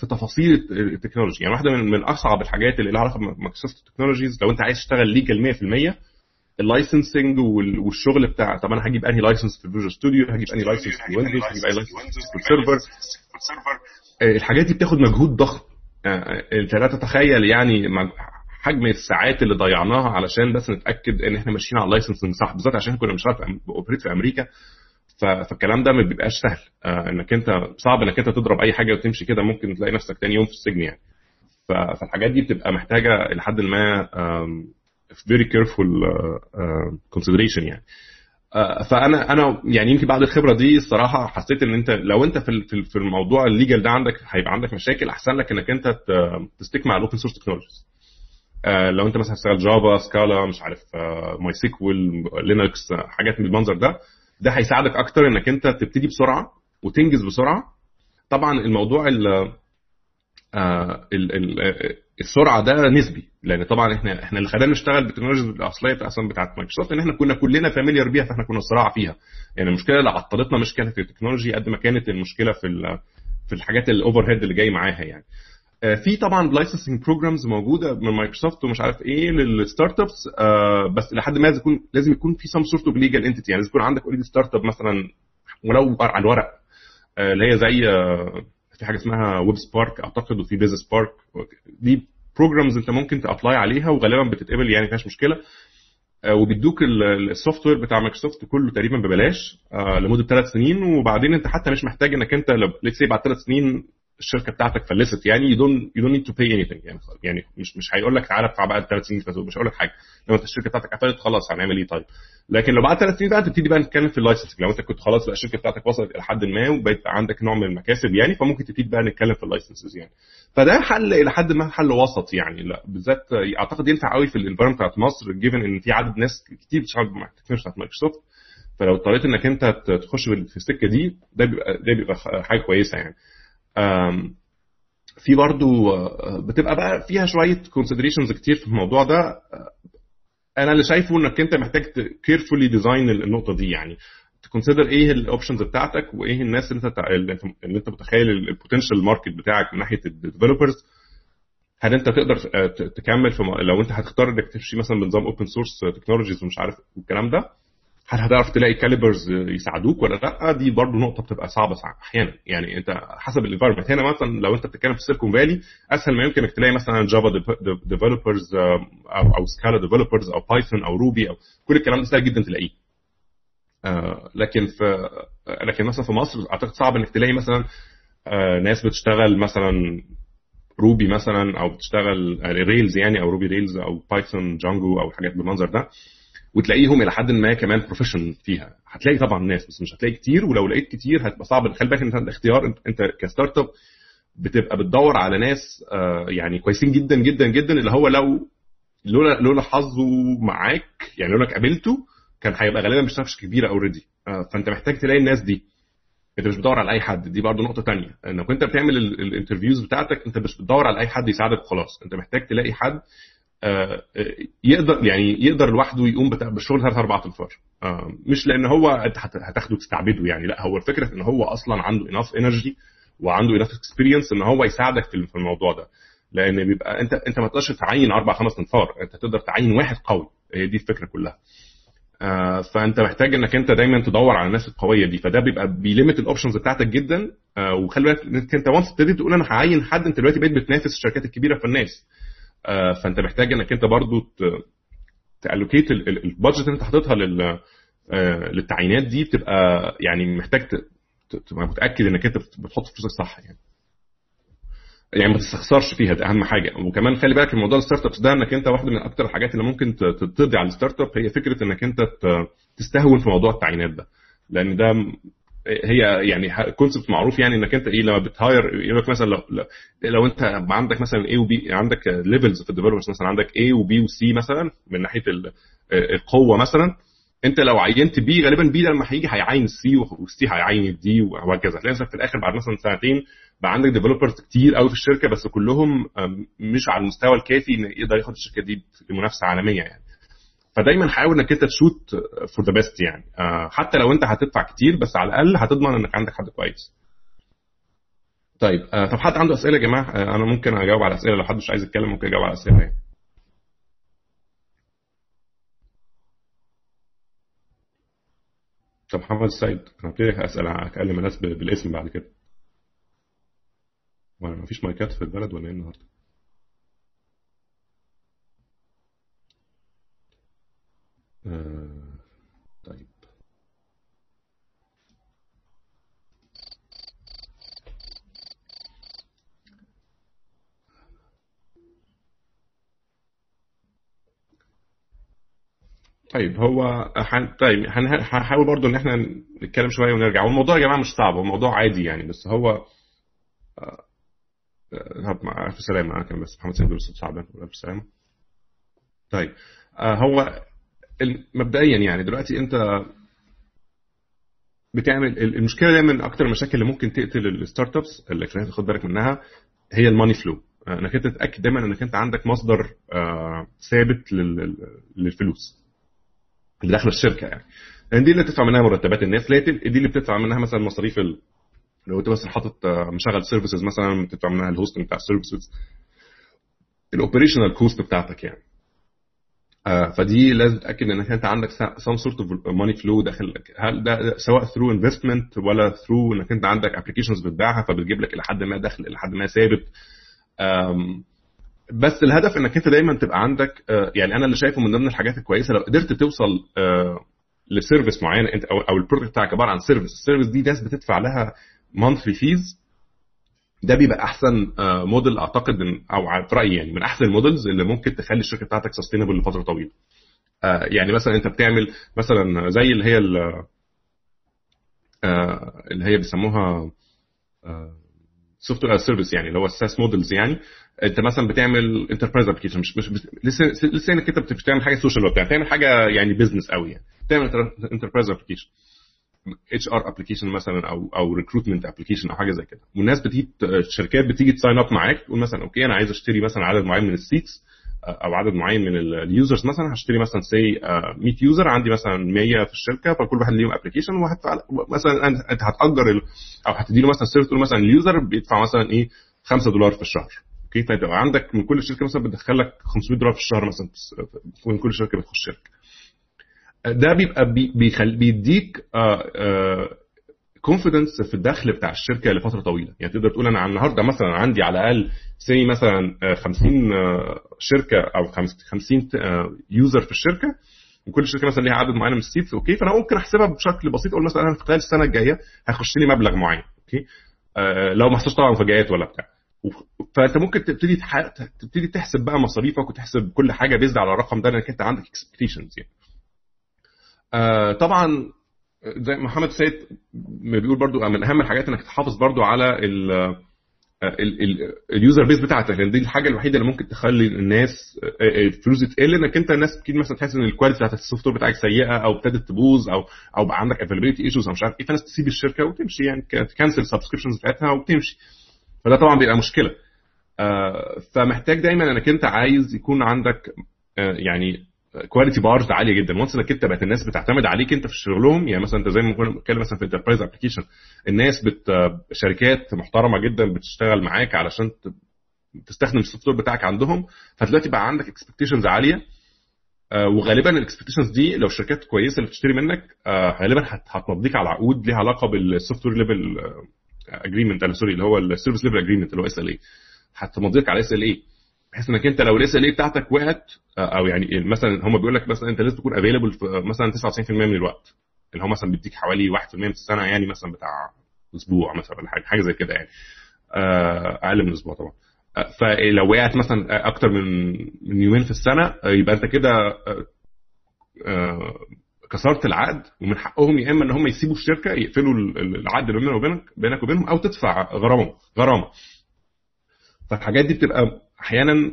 A: في تفاصيل التكنولوجي. يعني واحدة من من أصعب الحاجات اللي لها علاقة بمايكروسوفت technologies لو أنت عايز تشتغل legal 100% ال licensing والشغل بتاع طب أنا هجيب أنهي license في الفيجوال ستوديو هجيب أنهي license في ويندوز هجيب أنهي license في ال server الحاجات دي بتاخد مجهود ضخم. انت لا تتخيل يعني حجم الساعات اللي ضيعناها علشان بس نتأكد إن إحنا ماشيين على ال licensing صح بالذات عشان كنا بنشتغل operate في أمريكا. فالكلام ده ما بيبقاش سهل. انك انت صعب انك انت تضرب اي حاجة وتمشي كده ممكن تلاقي نفسك تاني يوم في السجن يعني. فالحاجات دي بتبقى محتاجة لحد ما very careful consideration يعني. فأنا أنا يعني يمكن بعد الخبرة دي الصراحة حسيت إن أنت لو أنت في في الموضوع ال legal ده عندك هيبقى عندك مشاكل أحسن لك إنك أنت ت stick مع ال open source technologies لو أنت مثلا هتشتغل جافا سكالا مش عارف ماي سيكوال لينكس حاجات من المنظر ده ده هيساعدك أكتر إنك أنت تبتدي بسرعة وتنجز بسرعة. طبعا الموضوع ال ال السرعة ده نسبي لأن طبعا إحنا إحنا اللي خلانا نشتغل بالتكنولوجيا الأصلية أصلا بتاعت مايكروسوفت إن إحنا كنا كلنا familiar بيها فإحنا كنا سراع فيها. يعني المشكلة اللي عطلتنا مش كانت في ال technology قد ما كانت المشكلة في في الحاجات ال overhead اللي جاي معاها يعني. في طبعا licensing programs موجودة من مايكروسوفت ومش عارف إيه لل startups بس لحد ما يكون لازم يكون في some sort of legal entity يعني لازم يكون عندك already startup مثلا ولو على الورق اللي هي زي في حاجة اسمها ويب سبارك أعتقد وفي بيز سبارك دي programs أنت ممكن ت apply عليها وغالبا بتتقبل يعني مفيهاش مشكلة. آه، وبيدوك ال software بتاع مايكروسوفت كله تقريبا ببلاش آه، لمدة ثلاث سنين. وبعدين أنت حتى مش محتاج إنك أنت say بعد ثلاث سنين الشركة بتاعتك فلست يعني you don't you don't need to pay any يعني يعني مش مش هيقول لك تعالى ادفع بعد ثلاث سنين مش هيقول لك حاجة. لو انت الشركة بتاعتك قفلت خلاص هنعمل إيه طيب؟ لكن لو بعد ثلاث سنين بقى تبتدي بقى نتكلم في ال license لو انت كنت خلاص بقى الشركة بتاعتك وصلت إلى حد ما وبقيت عندك نوع من المكاسب يعني فممكن تبتدي بقى نتكلم في ال licenses يعني. فده حل إلى حد ما حل وسط يعني. لا بالذات أعتقد ينفع قوي في ال environment بتاعت مصر given إن في عدد ناس كتير بتشتغل مع التكنولوجيا بتاعت مايكروسوفت. فلو اضطريت إنك أنت تخش في السكة دي ده بيبقى ده بيبقى حاجة كويسة يعني. في برضو بتبقى بقى فيها شوية considerations كتير في الموضوع ده. أنا اللي شايفه إنك أنت محتاج carefully design النقطة دي يعني. ت consider إيه ال options بتاعتك وإيه الناس اللي أنت اللي أنت متخيل ال potential market بتاعك من ناحية ال developers هل أنت تقدر تكمل في لو أنت هتختار إنك تمشي مثلا بنظام open source technologies ومش عارف الكلام ده. هل هتعرف تلاقي calibers يساعدوك ولا لا؟ دي برضو نقطة بتبقى صعبة أحيانا يعني أنت حسب ال environment هنا مثلا لو أنت بتتكلم في Silicon Valley أسهل ما يمكن إنك تلاقي مثلا Java developers أو أو Scala developers أو Python أو Ruby أو كل الكلام ده سهل جدا تلاقيه. آه، لكن في لكن مثلا في مصر أعتقد صعب إنك تلاقي مثلا آه، ناس بتشتغل مثلا Ruby مثلا أو بتشتغل Rails يعني أو Ruby Rails أو Python Django أو حاجات بالمنظر ده. وتلاقيهم إلى حد ما كمان professional فيها. هتلاقي طبعا ناس بس مش هتلاقي كتير ولو لقيت كتير هتبقى صعب. خلي بالك أنت اختيار. أنت ك startup بتبقى بتدور على ناس آه، يعني كويسين جدا جدا جدا اللي هو لو لولا لولا حظه معاك يعني لولا قابلته كان هيبقى غالبا بيشتغل في كبيرة already آه، فأنت محتاج تلاقي الناس دي. أنت مش بتدور على أي حد. دي برضو نقطة تانية. إنك انت بتعمل ال interviews بتاعتك أنت مش بتدور على أي حد يساعدك وخلاص. أنت محتاج تلاقي حد يقدر يعني يقدر لوحده يقوم بالشغل ثلاث أربع انفار آه، مش لأن هو أنت هتاخده تستعبده يعني لا هو الفكرة إن هو أصلا عنده enough energy وعنده enough experience إن هو يساعدك في الموضوع ده. لأن بيبقى انت أنت ما تقدرش تعين أربع خمس أنفار أنت تقدر تعين واحد قوي. هي دي الفكرة كلها. آه، فأنت محتاج إنك أنت دايما تدور على الناس القوية دي. فده بيبقى بي limit ال options بتاعتك جدا. وخلي بالك أنت once ابتديت تقول أنا هعين حد أنت دلوقتي بقيت بتنافس الشركات الكبيرة في الناس. آه، فأنت محتاج إنك أنت برضو ت allocate ال budget اللي أنت حاططها لل آه، للتعيينات دي بتبقى يعني محتاج تبقى متأكد إنك أنت بتحط فلوسك صح يعني. يعني ما تستخسرش فيها ده أهم حاجة. وكمان خلي بالك الموضوع ال startups ده إنك أنت واحدة من أكتر الحاجات اللي ممكن تقضي على ال startup هي فكرة إنك أنت تستهون في موضوع التعيينات ده. لأن ده هي يعني concept معروف يعني انك انت إيه لما بت hire يقول لك مثلا لو لو انت عندك مثلا A و B عندك levels في ال developers مثلا عندك A و B و C مثلا من ناحية القوة مثلا انت لو عينت B غالبا B لما هيجي هيعين C وال C هيعين ال D وهكذا. هتلاقي نفسك في الآخر بعد مثلا سنتين بقى عندك developers كتير قوي في الشركة بس كلهم مش على المستوى الكافي إن يقدر ياخد الشركة دي في منافسه عالمية يعني. فدايما حاول إنك أنت ت shoot for the best يعني. آه، حتى لو أنت هتدفع كتير بس على الأقل هتضمن إنك عندك حد كويس. طيب آه، طب حد عنده أسئلة يا جماعة؟ آه، أنا ممكن أجاوب على أسئلة. لو حد مش عايز يتكلم ممكن اجاوب على أسئلة يعني. طب محمد السيد أنا هبتدي اسال اكلم الناس بالاسم بعد كده. ولا مفيش مايكات في البلد ولا إيه النهارده؟ آه، طيب. طيب هو حن... طيب هنحاول برضو إن إحنا نتكلم شوية ونرجع. والموضوع يا جماعة مش صعب هو موضوع عادي يعني بس هو آه... آه... ألف سلامة أنا كان بس محمد سيد بيقول صعب ألف سلامة. طيب هو مبدئيا يعني دلوقتي أنت بتعمل المشكلة دايما أكتر المشاكل اللي ممكن تقتل ال startups اللي لازم تاخد بالك منها هي ال money flow. إنك أنت تتأكد دايما إنك أنت عندك مصدر آه، ثابت للفلوس. اللي داخله الشركة يعني. لأن دي اللي بتدفع منها مرتبات الناس لا دي اللي بتدفع منها مثلا مصاريف ال... لو أنت مثلا حاطط آه، مشغل services مثلا بتدفع منها ال hosting بتاع ال services ال operational cost بتاعتك يعني. فدي لازم تتأكد إنك أنت عندك some sort of money flow داخل هل ده سواء through investment ولا through إنك أنت عندك applications بتبيعها فبتجيب لك إلى حد ما دخل إلى حد ما ثابت. بس الهدف إنك أنت دايما تبقى عندك آه، يعني أنا اللي شايفه من ضمن الحاجات الكويسة لو قدرت توصل آه، ل service معين أنت أو ال product بتاعك عبارة عن service ال service دي ناس بتدفع لها monthly fees ده بيبقى أحسن موديل أعتقد أو في رأيي يعني من أحسن ال models اللي ممكن تخلي الشركة بتاعتك sustainable لفترة طويلة. يعني مثلا أنت بتعمل مثلا زي اللي هي اللي هي بيسموها software service يعني اللي هو ال SaaS models يعني. أنت مثلا بتعمل enterprise application مش مش لسه لسه إنك أنت بتعمل حاجة social وبتاع بتعمل حاجة يعني business قوي يعني بتعمل enterprise application HR application مثلا أو أو recruitment application أو حاجة زي كده. والناس بتيجي الشركات بتيجي ت sign up معاك تقول مثلا okay أنا عايز أشتري مثلا عدد معين من ال seats أو عدد معين من ال users مثلا هشتري مثلا say 100 user عندي مثلا 100 في الشركة فكل واحد ليهم application وهدفع مثلا انت هتأجر أو هتدي له مثلا service تقول مثلا ال user بيدفع مثلا إيه 5 دولار في الشهر. okay؟ طيب عندك من كل شركه مثلا بتدخل لك 500 دولار في الشهر مثلا من كل شركة بتخش شركة. ده بيبقى بيديك confidence في الدخل بتاع الشركة لفترة طويلة يعني تقدر تقول أنا النهارده مثلا عندي على الأقل say مثلا 50 شركة أو 50 user في الشركة وكل شركة مثلا ليها عدد معين من ال seats أوكي فأنا ممكن أحسبها بشكل بسيط أقول مثلا أنا في خلال السنة الجاية هيخش لي مبلغ معين أوكي لو ما حصلش طبعا مفاجآت ولا بتاع فأنت ممكن تبتدي. تبتدي تحسب بقى مصاريفك وتحسب كل حاجة based على الرقم ده انك أنت عندك expectations يعني. آه طبعا زي محمد سيد بيقول برضو من أهم الحاجات إنك تحافظ برضو على ال ال user base بتاعتك لأن دي الحاجة الوحيدة اللي ممكن تخلي الناس الفلوس تقل إنك أنت الناس أكيد مثلا تحس إن ال quality بتاعت ال software بتاعك سيئة أو ابتدت تبوظ أو أو بقى عندك availability issues أو مش عارف إيه فناس تسيب الشركة وتمشي يعني ت cancel ال subscriptions بتاعتها وتمشي. فده طبعا بيبقى مشكلة. فمحتاج دايما إنك أنت عايز يكون عندك يعني quality bars عالية جدا. و once انك انت بقت الناس بتعتمد عليك انت في شغلهم يعني مثلا انت زي ما كنا بنتكلم مثلا في enterprise application الناس بت شركات محترمة جدا بتشتغل معاك علشان تستخدم ال software بتاعك عندهم فدلوقتي بقى عندك expectations عالية. وغالبا ال expectations دي لو الشركات كويسة اللي بتشتري منك غالبا هتمضيك على عقود ليها علاقة بال software level agreement sorry اللي هو ال service level agreement اللي هو SLA هتمضيك على SLA بحيث إنك أنت لو ال SLA بتاعتك وقعت أو يعني مثلا هم بيقول لك مثلا أنت لازم تكون available في مثلا 99% من الوقت. اللي هو مثلا بيديك حوالي 1% في السنة يعني مثلا بتاع أسبوع مثلا ولا حاجة حاجة زي كده يعني. أقل من أسبوع طبعا. فلو وقعت مثلا أكتر من من يومين في السنة يبقى أنت كده كسرت العقد ومن حقهم يا إما إن هم يسيبوا الشركة يقفلوا العقد اللي بينك وبينك بينك وبينهم أو تدفع غرامة غرامة. فالحاجات دي بتبقى أحيانا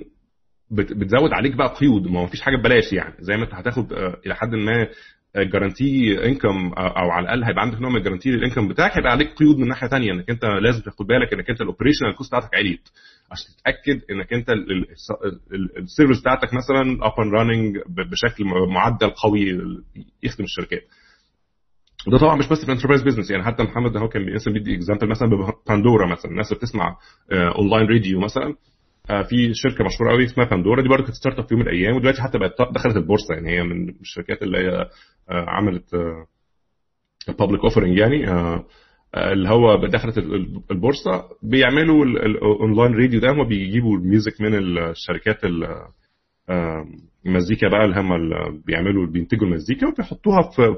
A: بتزود عليك بقى قيود ما فيش حاجة ببلاش يعني. زي ما انت هتاخد إلى حد ما guaranteed income أو على الأقل هيبقى عندك نوع من ال guarantee لل income بتاعك هيبقى عليك قيود من ناحية ثانية إنك أنت لازم تاخد بالك إنك أنت ال operational cost بتاعتك عليت. عشان تتأكد إنك أنت ال service بتاعتك مثلا up and running بشكل معدل قوي يخدم الشركات. وده طبعا مش بس في ال enterprise business يعني حتى محمد هو كان بيدي example مثلا بباندورا مثلا الناس اللي بتسمع online radio مثلا. في شركة مشهورة قوي اسمها باندورا دي برضه كانت startup في يوم من الأيام ودلوقتي حتى بقت دخلت البورصة يعني هي من الشركات اللي هي عملت public offering يعني اللي هو دخلت البورصة. بيعملوا ال online radio ده هم بيجيبوا ال music من الشركات المزيكا بقى اللي هم بيعملوا بينتجوا المزيكا وبيحطوها في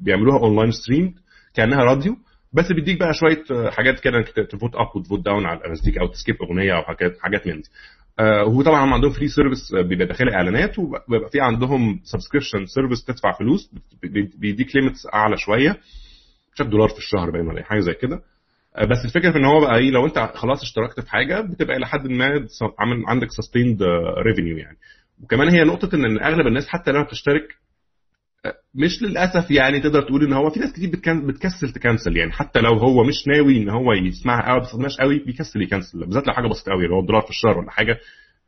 A: بيعملوها online stream كأنها راديو. بس بيديك بقى شوية حاجات كده انك ت vote up وت vote down على المزيكا أو ت skip أغنية أو حاجات حاجات من دي. آه هو طبعا عندهم free service بيبقى داخلها إعلانات وبيبقى في عندهم subscription service تدفع فلوس بيديك limits أعلى شوية. مش دولار في الشهر باين ولا حاجة زي كده. آه بس الفكرة في إن هو بقى إيه لو أنت خلاص اشتركت في حاجة بتبقى إلى حد ما عامل عندك sustained revenue يعني. وكمان هي نقطة إن أغلب الناس حتى لما بتشترك مش للأسف يعني تقدر تقول إن هو في ناس كتير بتكسل ت cancel يعني. حتى لو هو مش ناوي إن هو يسمعها أو ما بيستخدمهاش قوي بيكسل ي cancel. بالذات لو حاجة بسيطة قوي اللي هو دولار في الشهر ولا حاجة.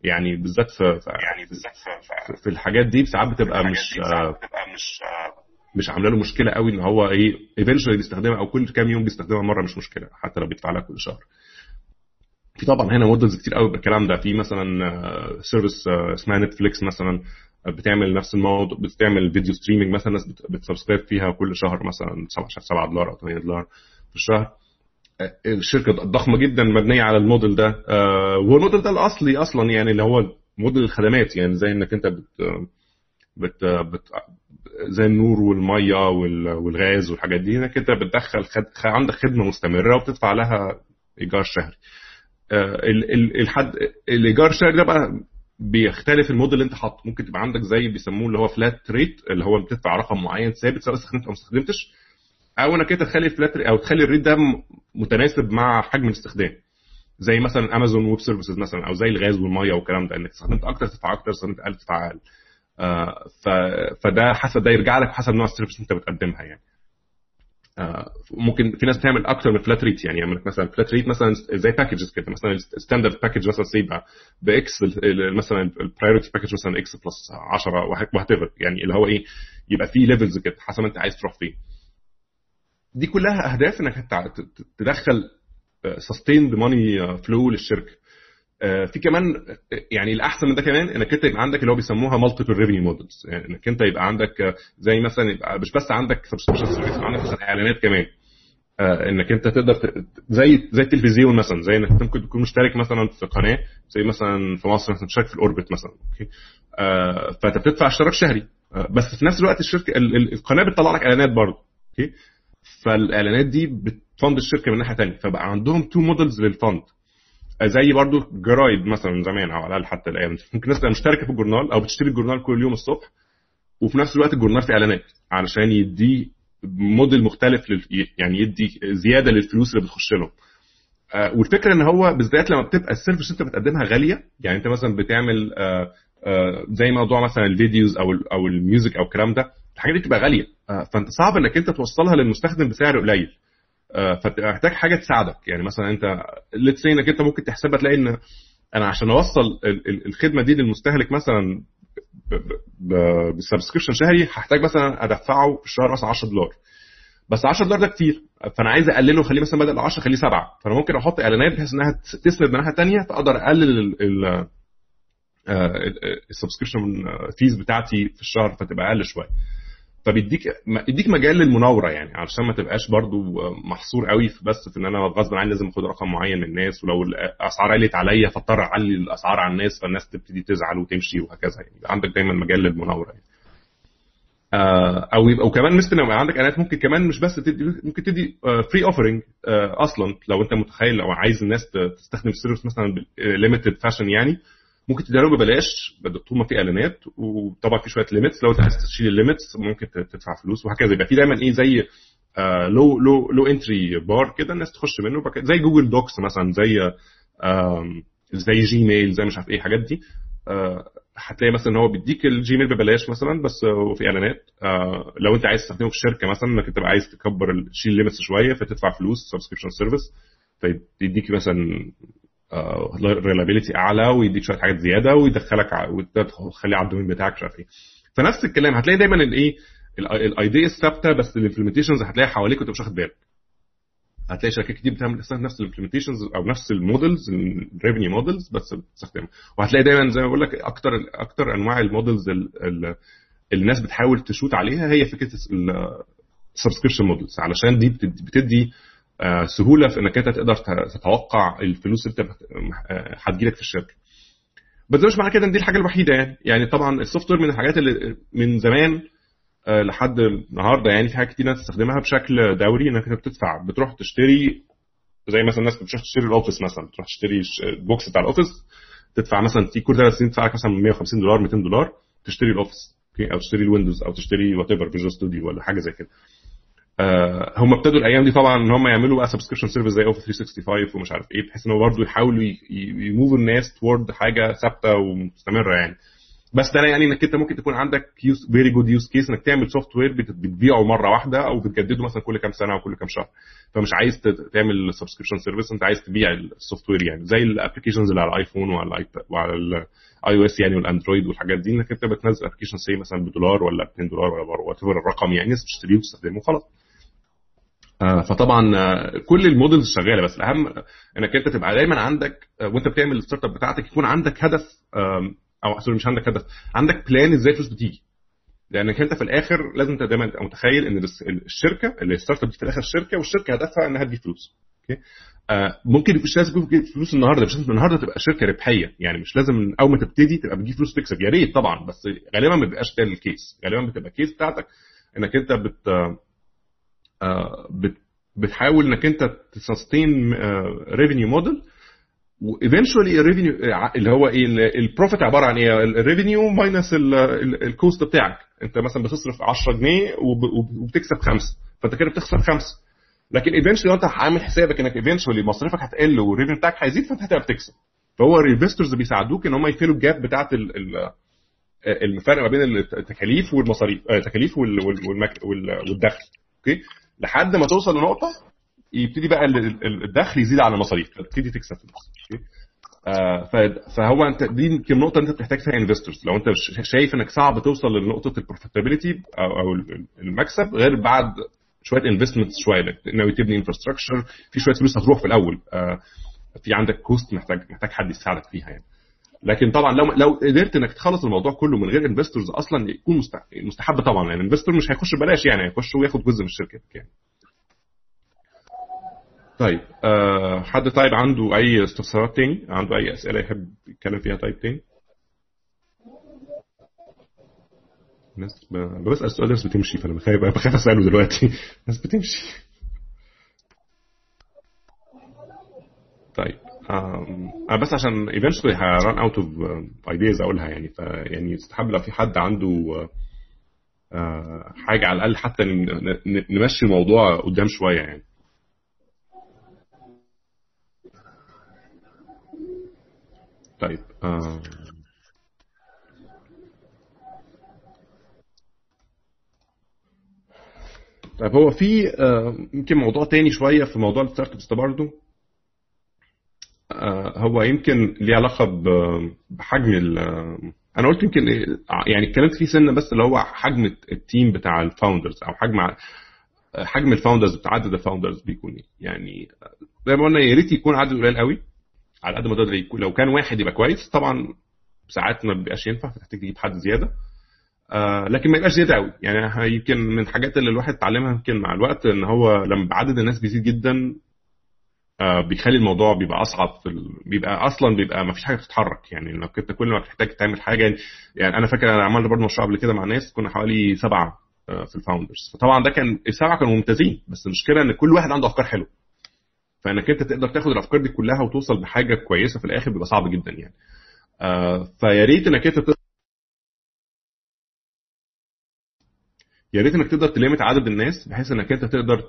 A: يعني بالذات في, يعني بالذات في, في, في الحاجات دي ساعات بتبقى مش مش مش عاملة له مشكلة قوي إن هو إيه eventually بيستخدمها أو كل كام يوم بيستخدمها مرة مش مشكلة حتى لو بيدفع لها كل شهر. في طبعا هنا models كتير قوي بالكلام ده. في مثلا service اسمها نتفليكس مثلا. بتعمل نفس الموضوع بتعمل video streaming مثلا ناس بت subscribe فيها كل شهر مثلا 7 دولار أو 8 دولار في الشهر. الشركة ضخمة جدا مبنية على الموديل ده. وهو الموديل ده الأصلي أصلا يعني اللي هو موديل الخدمات يعني زي إنك أنت بت بت, بت زي النور والمية والغاز والحاجات دي إنك أنت بتدخل خد... عندك خدمة مستمرة وبتدفع لها إيجار شهري. الحد الإيجار الشهري ده بقى بيختلف الموديل اللي انت حاطه. ممكن تبقى عندك زي بيسموه اللي هو flat rate اللي هو بتدفع رقم معين ثابت سواء استخدمت أو ما استخدمتش. أو إنك أنت تخلي ال flat أو تخلي ال rate ده متناسب مع حجم الاستخدام. زي مثلا امازون ويب سيرفيسز مثلا أو زي الغاز والمية والكلام ده إنك استخدمت أكتر تدفع أكتر استخدمت أقل تدفع أقل. آه فده حسب ده يرجع لك حسب نوع السيرفيس أنت بتقدمها يعني. ممكن في ناس بتعمل أكتر من فلات ريت يعني يعمل مثلا فلات ريت مثلا زي باكجز كده مثلا الستاندرد باكج مثلا سيبها باكس مثلا البرايورتي باكج مثلا إكس بلس 10 وهات يعني اللي هو إيه يبقى في ليفلز كده حسب أنت عايز تروح فين. دي كلها أهداف إنك تدخل sustained money flow للشركة. في كمان يعني الأحسن من ده كمان إنك أنت يبقى عندك اللي هو بيسموها multiple revenue models يعني إنك أنت يبقى عندك زي مثلا يبقى مش بس عندك subscription service عندك مثلا إعلانات كمان. إنك أنت تقدر زي زي التلفزيون مثلا زي إنك ممكن تكون مشترك مثلا في قناة زي مثلا في مصر مثلا مشترك في الاوربت مثلا أوكي؟ فأنت بتدفع اشتراك شهري. بس في نفس الوقت الشركة القناة بتطلع لك إعلانات برضه أوكي؟ فالإعلانات دي بت fund الشركة من ناحية ثانية فبقى عندهم two models لل fund. زي برضو جرايد مثلا زمان أو على الأقل حتى الأيام ممكن الناس تبقى مشتركة في الجورنال أو بتشتري الجورنال كل يوم الصبح وفي نفس الوقت الجورنال فيه إعلانات علشان يديه موديل مختلف لل... يعني يدي زيادة للفلوس اللي بتخش لهم. آه والفكرة إن هو بالذات لما بتبقى ال service أنت بتقدمها غالية يعني أنت مثلا بتعمل آه آه زي موضوع مثلا ال videos أو أو ال music أو الكلام ده الحاجات دي بتبقى غالية. فأنت صعب إنك أنت توصلها للمستخدم بسعر قليل. فبتبقى محتاج حاجة تساعدك. يعني مثلا أنت let's إنك أنت ممكن تحسبها تلاقي إن أنا عشان أوصل الخدمة دي للمستهلك مثلا ب subscription شهري هحتاج مثلا أدفعه في الشهر مثلا 10 دولار. بس 10 دولار ده كتير. فأنا عايز أقلله اخليه مثلا بدل 10 اخليه 7 فأنا ممكن أحط إعلانات بحيث إنها تسند من ناحية ثانية فاقدر أقلل ال subscription fees بتاعتي في الشهر فتبقى أقل شوية. فبيديك يديك مجال للمناوره يعني علشان ما تبقاش برضو محصور قوي في بس في إن أنا غصب عني لازم أخد رقم معين من الناس ولو الأسعار قلت عليا فاضطر أعلي الأسعار على الناس فالناس تبتدي تزعل وتمشي وهكذا يعني عندك دايما مجال للمناوره يعني. أو يبقى وكمان مثل لو عندك اعلانات ممكن كمان مش بس تدي ممكن تدي free offering أصلا لو أنت متخيل لو عايز الناس تستخدم ال service مثلا limited fashion يعني ممكن له ببلاش طول ما في إعلانات وطبعا في شوية limits لو أنت عايز تشيل ال limits ممكن تدفع فلوس وهكذا. يبقى في دايما إيه زي لو لو لو entry bar كده الناس تخش منه زي Google Docs مثلا زي زي Gmail زي مش عارف إيه الحاجات دي. هتلاقي مثلا إن هو بيديك ال Gmail ببلاش مثلا بس وفي إعلانات. لو أنت عايز تستخدمه في الشركة مثلا إنك تبقى عايز تكبر تشيل limits شوية فتدفع فلوس subscription service فيديك مثلا reliability أعلى ويديك شوية حاجات زيادة ويدخلك وتخليه على ال domain بتاعك مش عارف إيه. فنفس الكلام هتلاقي دايما الايه ال idea الثابته بس ال implementations هتلاقي حواليك وأنت مش واخد بالك. هتلاقي شركات كتير بتعمل نفس ال implementations أو نفس ال models ال revenue models بس بتستخدمها. وهتلاقي دايما زي ما بقول لك أكتر أكتر أنواع ال models اللي الناس بتحاول تشوت عليها هي فكرة ال subscription models علشان دي بتدي سهولة في إنك أنت تقدر تتوقع الفلوس اللي انت هتجيلك في الشركة. بس مش معنى كده إن دي الحاجة الوحيدة يعني. يعني طبعا ال software من الحاجات اللي من زمان لحد النهارده يعني في حاجات كتير ناس تستخدمها بشكل دوري إنك أنت بتدفع. بتروح تشتري زي مثلا الناس بتروح تشتري ال Office مثلا. بتروح تشتري ال box بتاع ال Office تدفع مثلا في كل ثلاث سنين تدفع لك مثلا 150 دولار 200 دولار تشتري ال Office okay أو تشتري ال Windows أو تشتري whatever Visual Studio ولا حاجة زي كده. آه هم ابتدوا الأيام دي طبعا إن هم يعملوا بقى subscription service زي Office 365 ومش عارف إيه بحيث إن هو برضه يحاولوا يموفوا الناس تورد حاجة ثابتة ومستمرة يعني. بس ده يعني إنك أنت ممكن تكون عندك very good use case إنك تعمل software بتبيعه مرة واحدة أو بتجدده مثلا كل كام سنة أو كل كام شهر. فمش عايز تعمل subscription service أنت عايز تبيع ال software يعني. زي ال applications اللي على ال iPhone وعلى وعلى ال i OS يعني وال Android والحاجات دي إنك أنت بتنزل application say مثلا بدولار ولا ب 2 دولار ولا whatever الرقم يعني الناس بتشتريه وتستخدمه وخلاص. آه فطبعا آه كل ال models شغالة بس الأهم إنك أنت تبقى دايما عندك آه وأنت بتعمل ال startup بتاعتك يكون عندك هدف أو sorry مش عندك هدف عندك plan إزاي الفلوس بتيجي. لأنك أنت في الآخر لازم أنت دايما تبقى متخيل إن الشركة ال startup دي في الآخر شركة والشركة هدفها إنها تجيب فلوس. okay؟ آه ممكن مش لازم تجيب فلوس النهارده مش لازم النهارده تبقى شركة ربحية. يعني مش لازم أول ما تبتدي تبقى بتجيب فلوس تكسب يا ريت طبعا بس غالبا ما بيبقاش ده ال case غالبا بتبقى ال case بتاعتك إنك أنت آه بت بتحاول إنك أنت ت sustain revenue model و eventually ال revenue اللي هو إيه ال profit عبارة عن إيه ال revenue minus ال cost بتاعك. أنت مثلا بتصرف 10 جنيه وبتكسب خمسة فأنت كده بتخسر خمسة. لكن eventually أنت عامل حسابك إنك eventually مصاريفك هتقل وال revenue بتاعك هيزيد فأنت هتبقى بتكسب. فهو ال investors بيساعدوك إن هم ي fill وا ال gap بتاعت الفرق ما بين التكاليف والمصاريف التكاليف والدخل. أوكي؟ لحد ما توصل لنقطة يبتدي بقى الدخل يزيد على المصاريف فتبتدي تكسب فلوس فهو انت دي يمكن النقطة انت بتحتاج فيها investors لو انت شايف انك صعب توصل لنقطة ال profitability أو المكسب غير بعد شوية investment شوية ناوي تبني infrastructure في شوية فلوس هتروح في الأول. في عندك cost محتاج محتاج حد يساعدك فيها يعني. لكن طبعا لو لو قدرت إنك تخلص الموضوع كله من غير investors أصلا يكون مستحب طبعا يعني ال investor مش هيخش ببلاش يعني هيخش وياخد جزء من الشركة يعني. طيب أه حد طيب عنده أي استفسارات تاني؟ عنده أي أسئلة يحب يتكلم فيها طيب تاني؟ الناس بسأل السؤال الناس بتمشي فأنا بخاف بخاف أسأله دلوقتي. الناس بتمشي. طيب أنا بس عشان eventually ه run out of ideas أقولها يعني فيعني يستحب لو في حد عنده حاجة على الأقل حتى نمشي الموضوع قدام شوية يعني طيب آه. طيب هو في آه يمكن موضوع تاني شوية في موضوع ال startups ده برضه آه هو يمكن ليه علاقة بحجم أنا قلت يمكن يعني اتكلمت فيه سنة بس اللي هو حجم ال team بتاع ال founders أو حجم حجم ال founders بتاع عدد ال founders بيكون يعني زي ما قلنا يا ريت يكون عدد قليل قوي على قد ما تقدر يكون لو كان واحد يبقى كويس طبعا ساعات ما بيبقاش ينفع فتحتاج تجيب حد زيادة. آه لكن ما يبقاش زيادة قوي. يعني يمكن من الحاجات اللي الواحد اتعلمها يمكن مع الوقت إن هو لما عدد الناس بيزيد جدا آه بيخلي الموضوع بيبقى أصعب في ال... بيبقى أصلا بيبقى ما فيش حاجة بتتحرك يعني إنك أنت كل ما بتحتاج تعمل حاجة يعني أنا فاكر أنا عملت برضه مشروع قبل كده مع ناس كنا حوالي سبعة آه في الفاوندرز فطبعا ده كان السبعة كانوا ممتازين بس المشكلة إن كل واحد عنده أفكار حلوة. فإنك أنت تقدر تاخد الأفكار دي كلها وتوصل بحاجة كويسة في الآخر بيبقى صعب جدا يعني. آه فيا ريت إنك أنت يا ريت إنك تقدر تلمت عدد الناس بحيث إنك أنت تقدر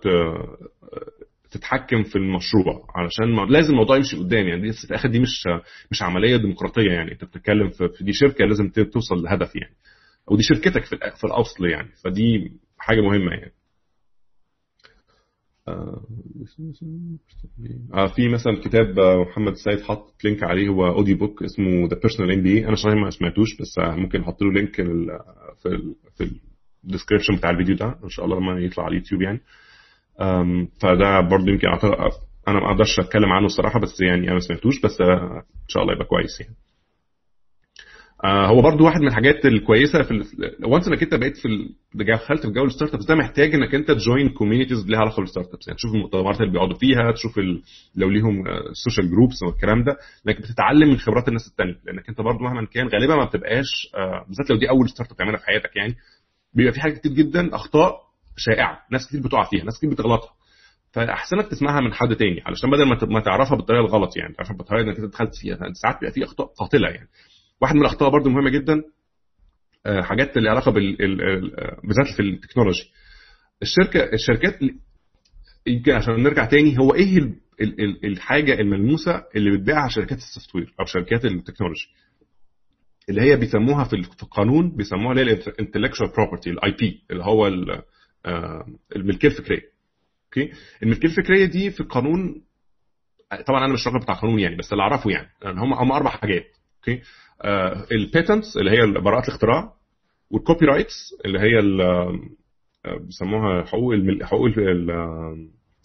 A: تتحكم في المشروع علشان لازم الموضوع يمشي قدام. يعني دي في الآخر دي مش مش عملية ديمقراطية يعني. أنت بتتكلم في دي شركة لازم توصل لهدف يعني. أو دي شركتك في في الأصل يعني. فدي حاجة مهمة يعني. آه في مثلا كتاب محمد السيد حط link عليه هو audio book اسمه The Personal MBA أنا صحيح ما سمعتوش بس ممكن أحط له link في ال في ال description بتاع الفيديو ده. إن شاء الله لما يطلع على اليوتيوب يعني. فده برضه يمكن أنا ما أقدرش أتكلم عنه الصراحة بس يعني أنا ما سمعتوش بس إن شاء الله يبقى كويس يعني. آه هو برضو واحد من الحاجات الكويسة في once إنك أنت بقيت في دخلت في جو ال startups ده محتاج إنك أنت ت join communities ليها علاقة بال startups يعني تشوف المؤتمرات اللي بيقعدوا فيها تشوف ال... لو ليهم ال social groups والكلام ده إنك بتتعلم من خبرات الناس الثانية لأنك أنت برضو مهما كان غالبا ما بتبقاش آه بالذات لو دي أول startup تعملها في حياتك يعني بيبقى في حاجات كتير جدا أخطاء شائعة. ناس كتير بتقع فيها ناس كتير بتغلطها. فاحسنك تسمعها من حد تاني علشان بدل ما تعرفها بالطريقة الغلط يعني تعرفها بالطريقة إنك أنت دخلت فيها. ساعات بيبقى في أخطاء قاتلة يعني. واحد من الأخطاء برضو مهمة جدا حاجات اللي علاقة بال بالذات في التكنولوجي. الشركة الشركات يمكن عشان نرجع تاني هو إيه ال ال الحاجة الملموسة اللي بتبيعها شركات ال software أو شركات التكنولوجي؟ اللي هي بيسموها في القانون بيسموها اللي هي ال intellectual property ال IP اللي هو الملكية الفكرية. okay؟ الملكية الفكرية دي في القانون طبعا أنا مش راجل بتاع قانون يعني بس اللي أعرفه يعني. هم هم أربع حاجات. okay؟ آه ال patents اللي هي براءات الاختراع وال copyrights اللي هي بيسموها حقوق المل... حقوق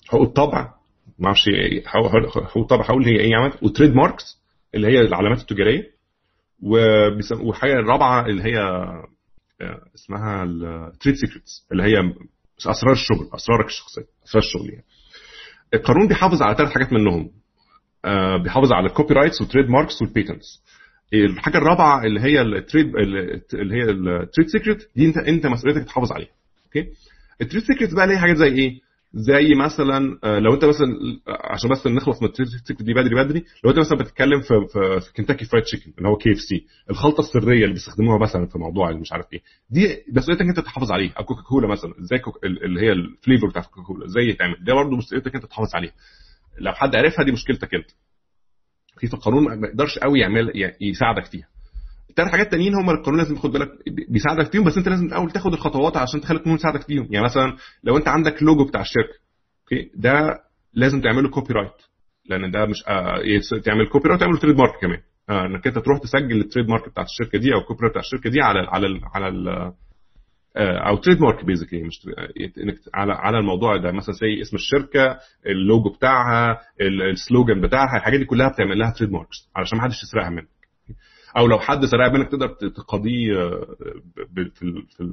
A: حقوق الطبع. ما أعرفش حقوق الطبع هقول هي إيه عملت و trademarks اللي هي العلامات التجارية. وحاجة الرابعه اللي هي اسمها ال trade secrets اللي هي أسرار الشغل أسرارك الشخصية أسرار الشغل يعني. القانون بيحافظ على ثلاث حاجات منهم. آه بيحافظ على ال copyrights وال trademarks وال patents الحاجة الرابعة اللي هي ال trade اللي هي ال trade secret دي انت انت مسؤوليتك تحافظ عليها. okay؟ ال trade secret بقى ليه حاجات زي إيه؟ زي مثلا آه، لو أنت مثلا عشان بس نخلص من secret دي بدري بدري لو أنت مثلا بتتكلم في في, في Kentucky Fried Chicken اللي هو KFC الخلطة السرية اللي بيستخدموها مثلا في موضوع اللي مش عارف إيه دي مسؤوليتك أنت تحافظ عليها. أو كوكا كولا مثلا إزاي اللي هي ال flavor بتاع كوكا كولا إزاي يتعمل. ده برضه مسؤوليتك أنت تحافظ عليها. لو حد عرفها دي مشكلتك أنت. في في القانون ما يقدرش قوي يعمل يساعدك فيها. الثلاث حاجات التانيين هم القانون لازم تاخد بالك بيساعدك فيهم بس انت لازم الأول تاخد الخطوات عشان تخلي القانون يساعدك فيهم. يعني مثلا لو انت عندك لوجو بتاع الشركة okay؟ ده لازم تعمله copyright لأن ده مش آه تعمل copyright تعمل trademark كمان. آه إنك أنت تروح تسجل ال trademark بتاعت الشركة دي أو ال copyright بتاع الشركة دي على على ال على ال آه أو trademark basically مش إنك على على الموضوع ده. مثلا زي اسم الشركة اللوجو بتاعها ال slogan بتاعها الحاجات دي كلها بتعمل لها trademarks علشان ما حدش يسرقها منك أو لو حد سرقها منك تقدر تقاضيه آه،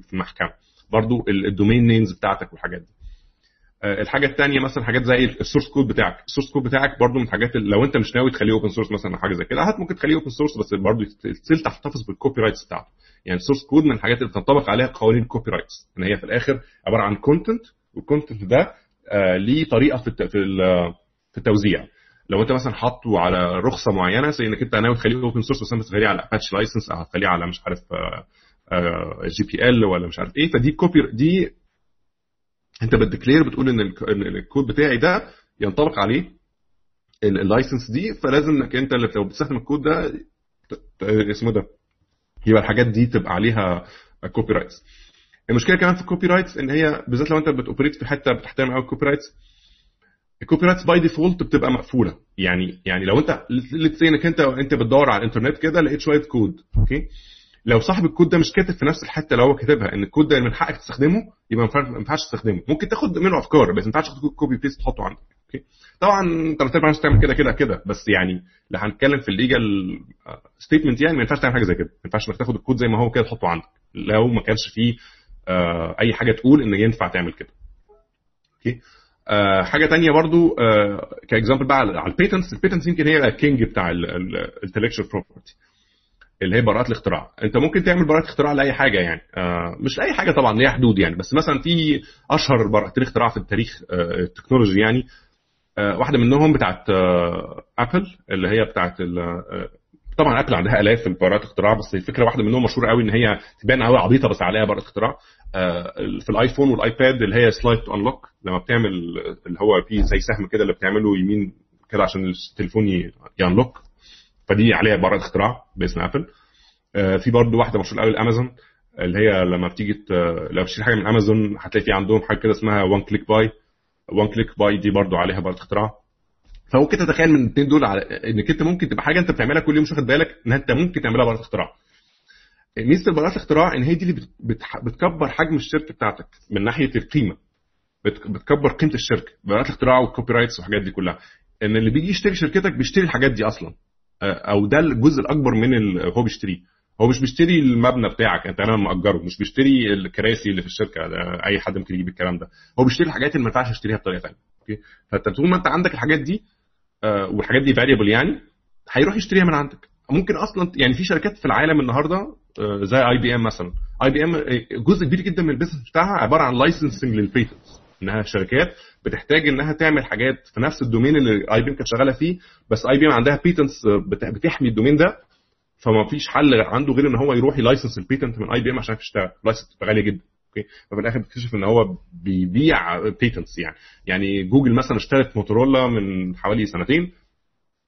A: في المحكمة. برضو ال domain names بتاعتك والحاجات دي. آه، الحاجة الثانية مثلا حاجات زي ال source code بتاعك. ال source code بتاعك برضو من الحاجات لو أنت مش ناوي تخليه open source مثلا أو حاجة زي كده هات ممكن تخليه open source بس برضو still تحتفظ بال copyrights بتاعته. يعني ال source code من الحاجات اللي بتنطبق عليها قوانين ال copyrights إن هي في الآخر عبارة عن content وال content ده آه ليه طريقة في في التوزيع. لو انت مثلا حاطه على رخصة معينة زي انك انت ناوي تخليه open source بس تخليه على Apache license أو هتخليه على مش عارف GPL ولا مش عارف إيه فدي copy دي انت بت declare بتقول إن الكود بتاعي ده ينطبق عليه ال license دي فلازم إنك أنت اللي لو بتستخدم الكود ده اسمه ده يبقى الحاجات دي تبقى عليها copyrights المشكلة كمان في ال copyrights إن هي بالذات لو أنت بت operate في حتة بتحترم قوي ال copyrights ال copyrights by default بتبقى مقفولة. يعني يعني لو انت let's انك انت انت بتدور على الانترنت كده لقيت شوية كود okay لو صاحب الكود ده مش كاتب في نفس الحتة اللي هو كاتبها إن الكود ده من حقك تستخدمه يبقى ما ينفعش تستخدمه. ممكن تاخد منه أفكار بس ما ينفعش تاخد copy paste تحطه عندك okay طبعا أنت ما ينفعش تعمل كده كده كده. بس يعني لو هنتكلم في ال legal statement يعني ما ينفعش تعمل حاجة زي كده. ما ينفعش إنك تاخد الكود زي ما هو كده تحطه عندك لو ما كانش فيه آه، أي حاجة تقول إن ينفع تعمل كده okay آه حاجة تانية برضو آه ك example بقى على ال patents ال patents يمكن هي ال king بتاع ال intellectual property اللي هي براءات الاختراع. انت ممكن تعمل براءة اختراع لأي حاجة يعني. آه مش لأي حاجة طبعا ليها حدود يعني. بس مثلا في أشهر براءتين اختراع في التاريخ التكنولوجي يعني واحدة منهم بتاعت ابل اللي هي بتاعت طبعا ابل عندها آلاف براءات اختراع بس الفكرة واحدة منهم مشهورة قوي إن هي تبان قوي عبيطة بس عليها براءه اختراع. آه في الآيفون والآيباد اللي هي slide to unlock لما بتعمل اللي هو في زي سهم كده اللي بتعمله يمين كده عشان التليفون ي unlock. فدي عليها براءه اختراع باسم آبل. آه، في برضه واحدة مشهورة قوي الامازون اللي هي لما بتيجي لو بتشتري حاجة من أمازون هتلاقي في عندهم حاجة كده اسمها one click buy one click buy دي برضه عليها براءه اختراع. فممكن تتخيل من الاثنين دول على انك انت ممكن تبقى حاجة أنت بتعملها كل يوم مش واخد بالك ان أنت ممكن تعملها براءه اختراع. ميزة براءه الاختراع إن هي دي اللي بتكبر حجم الشركة بتاعتك من ناحية القيمة. بتكبر قيمة الشركة براءه الاختراع وال copyrights والحاجات دي كلها. إن اللي بيجي يشتري شركتك بيشتري الحاجات دي أصلا. أو ده الجزء الأكبر من اللي هو بيشتريه. هو مش بيشتري المبنى بتاعك أنت أنا مأجره مش بيشتري الكراسي اللي في الشركة أي حد ممكن يجيب الكلام ده. هو بيشتري الحاجات اللي ما ينفعش يشتريها بطريقة ثانية أوكي؟ فأنت طول ما أنت عندك الحاجات دي والحاجات دي variable يعني هيروح يشتريها من عندك. ممكن أصلا يعني في شركات في العالم النهارده آه زي اي بي ام مثلا. اي بي ام جزء كبير جدا من ال business بتاعها عبارة عن licensing لل patents إنها شركات بتحتاج إنها تعمل حاجات في نفس ال domain اللي IBM كانت شغالة فيه بس IBM عندها patents بتحمي ال domain ده فما فيش حل عنده غير إن هو يروح ي license ال patent من IBM عشان يشتغل. license غالية جدا. أوكي؟ ففي الآخر بتكتشف إن هو بيبيع patents يعني. يعني جوجل مثلا اشترت موتورولا من حوالي سنتين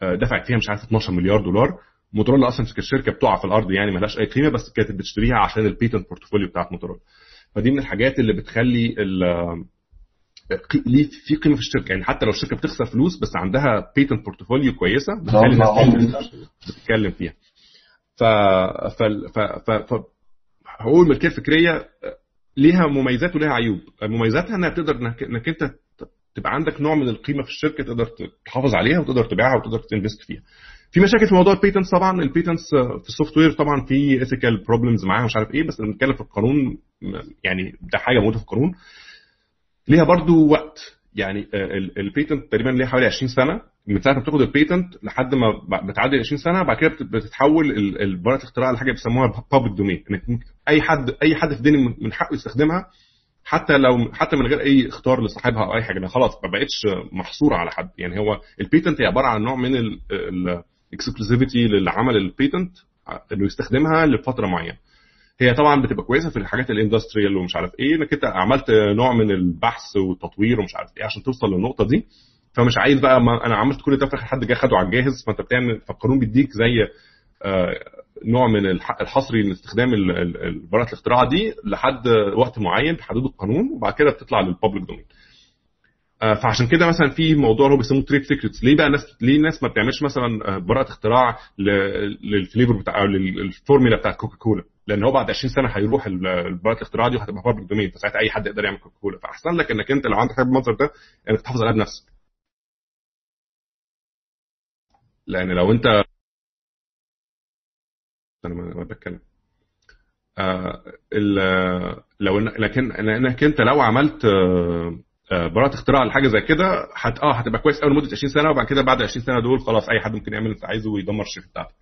A: آه، دفعت فيها مش عارف 12 مليار دولار. موتورولا أصلا كانت شركة بتقع في الأرض يعني ملهاش أي قيمة بس كانت بتشتريها عشان ال patent portfolio بتاعت موتورولا. فدي من الحاجات اللي بتخلي ليه في قيمة في الشركة يعني. حتى لو الشركة بتخسر فلوس بس عندها patent portfolio كويسة بتخلي الناس بتتكلم فيها. ف ف ف ف, ف... حقوق الملكيه الفكرية ليها مميزات وليها عيوب. مميزاتها إنها بتقدر انك أنت تبقى عندك نوع من القيمة في الشركة تقدر تحافظ عليها وتقدر تبيعها وتقدر ت invest فيها. في مشاكل في موضوع ال patents طبعا. ال patents في ال software طبعا في ethical problems معاها مش عارف إيه بس بنتكلم في القانون يعني ده حاجة موجودة في القانون. ليها برضو وقت. يعني ال patent تقريبا ليه حوالي 20 سنة. من ساعة ما بتاخد ال patent لحد ما بتعدي 20 سنة بعد كده بتتحول براءه الاختراع لحاجة بيسموها public domain أي حد أي حد في الدنيا من حقه يستخدمها حتى لو حتى من غير أي إخطار لصاحبها أو أي حاجة. خلاص ما بقتش محصورة على حد. يعني هو ال patent هي عبارة عن نوع من ال exclusivity للي عمل ال patent إنه يستخدمها لفترة معينة. هي طبعا بتبقى كويسة في الحاجات ال industrial ومش عارف إيه إنك أنت عملت نوع من البحث والتطوير ومش عارف إيه عشان توصل للنقطة دي. فمش عايز بقى ما أنا عملت كل ده في حد جه خده على الجاهز. فأنت بتعمل فالقانون بيديك زي آه نوع من الحق الحصري لاستخدام براءه الاختراع دي لحد وقت معين بحدود القانون وبعد كده بتطلع لل public domain فعشان كده مثلا في موضوع هو بيسموه trade secrets ليه بقى الناس ليه الناس ما بتعملش مثلا براءه اختراع لل flavor بتاع أو للفورميلا بتاعت كوكا كولا لأن هو بعد 20 سنة هيروح براءه الاختراع دي وهتبقى public domain فساعتها أي حد يقدر يعمل كوكا كولا فأحسن لك إنك أنت لو عندك حاجة بالمنظر ده إنك تحافظ عليها بنفسك. لأن لو أنت أنا ما بتكلم آه لو انك انك أنت لو عملت آه براءة اختراع لحاجه زي كده هت آه هتبقى كويس قوي لمدة 20 سنة وبعد كده بعد 20 سنة دول خلاص أي حد ممكن يعمل اللي أنت عايزه ويدمر الشركة بتاعتك.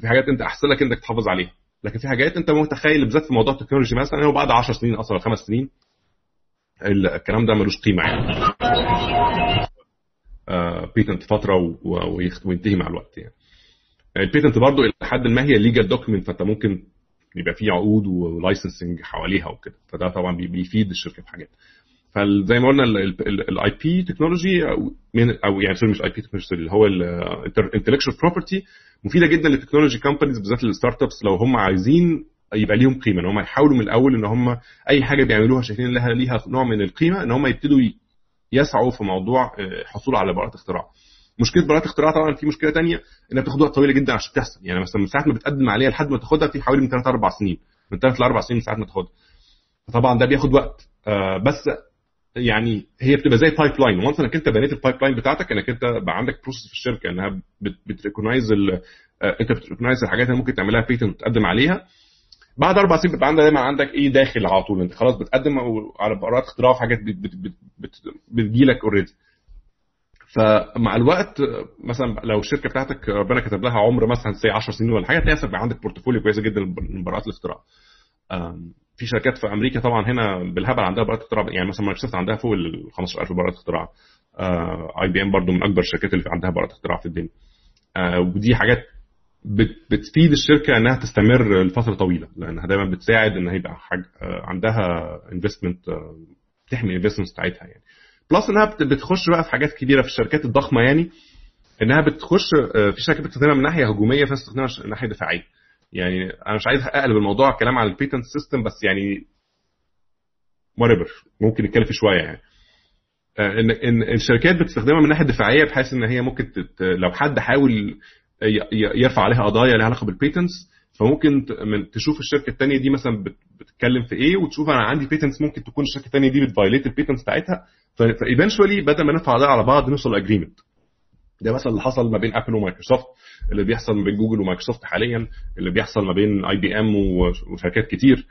A: في حاجات أنت أحسن لك إنك تحافظ عليها لكن في حاجات أنت متخيل بالذات في موضوع ال technology مثلا هو بعد 10 سنين أصلا خمس سنين الكلام ده ملوش قيمة يعني. آه patent فترة وينتهي مع الوقت يعني. ال patent برضه إلى حد ما هي legal document فأنت ممكن يبقى في عقود و licensing حواليها وكده فده طبعا بيفيد الشركة في حاجات. فزي ما قلنا ال IP technology أو يعني sorry مش IP technology اللي هو ال intellectual property مفيدة جدا لل technology companies بالذات ال startups لو هم عايزين يبقى ليهم قيمة إن هم يحاولوا من الأول إن هم أي حاجة بيعملوها شايفين لها ليها نوع من القيمة إن هم يبتدوا يسعوا في موضوع حصول على براءة اختراع. مشكلة براءة اختراع طبعا في مشكلة ثانية إنها بتاخد وقت طويل جدا عشان تحصل. يعني مثلا من ساعة ما بتقدم عليها لحد ما تاخدها في حوالي من 3 4 سنين. من 3 ل 4 سنين من ساعة ما تاخدها. فطبعا ده بياخد وقت. آه بس يعني هي بتبقى زي pipeline once إنك أنت بنيت ال pipeline بتاعتك إنك أنت بقى عندك process في الشركة إنها بت recognize أنت بت recognize الحاجات اللي ممكن تعملها patent وتقدم عليها. بعد أربع سنين بيبقى عندك دايما عندك إيه داخل على طول. أنت خلاص بتقدم على براءات اختراع في حاجات بتجي لك already فمع الوقت مثلا لو الشركة بتاعتك ربنا كتب لها عمر مثلا say 10 سنين ولا حاجة تلاقي عندك portfolio كويسة جدا من براءات الاختراع في شركات في أمريكا طبعا هنا بالهبل عندها براءات اختراع. يعني مثلا مايكروسوفت عندها فوق ال 15000 براءه اختراع. IBM برضو من أكبر الشركات اللي عندها براءه اختراع في الدنيا. آه ودي حاجات بتفيد الشركة إنها تستمر لفترة طويلة لأنها دايما بتساعد إن هيبقى حاجة عندها investment تحمي ال investment بتاعتها يعني plus إنها بتخش بقى في حاجات كبيره في الشركات الضخمة يعني إنها بتخش في شركات بتستخدمها من ناحية هجومية في بتستخدمها من ناحية دفاعية يعني أنا مش عايز أقلب الموضوع كلام على ال patent system بس يعني whatever ممكن نتكلم فيه شوية يعني ان إن الشركات بتستخدمها من ناحية دفاعية بحيث إن هي ممكن. لو حد حاول يرفع عليها قضايا لها علاقة بال patents فممكن تشوف الشركة الثانية دي مثلا بتتكلم في إيه وتشوف أنا عندي patents ممكن تكون الشركة الثانية دي بت violate ال patents بتاعتها. ف eventually بدل ما ندفع قضايا على بعض نوصل agreement ده مثلا اللي حصل ما بين ابل ومايكروسوفت اللي بيحصل ما بين جوجل ومايكروسوفت حاليا اللي بيحصل ما بين IBM وشركات كتير.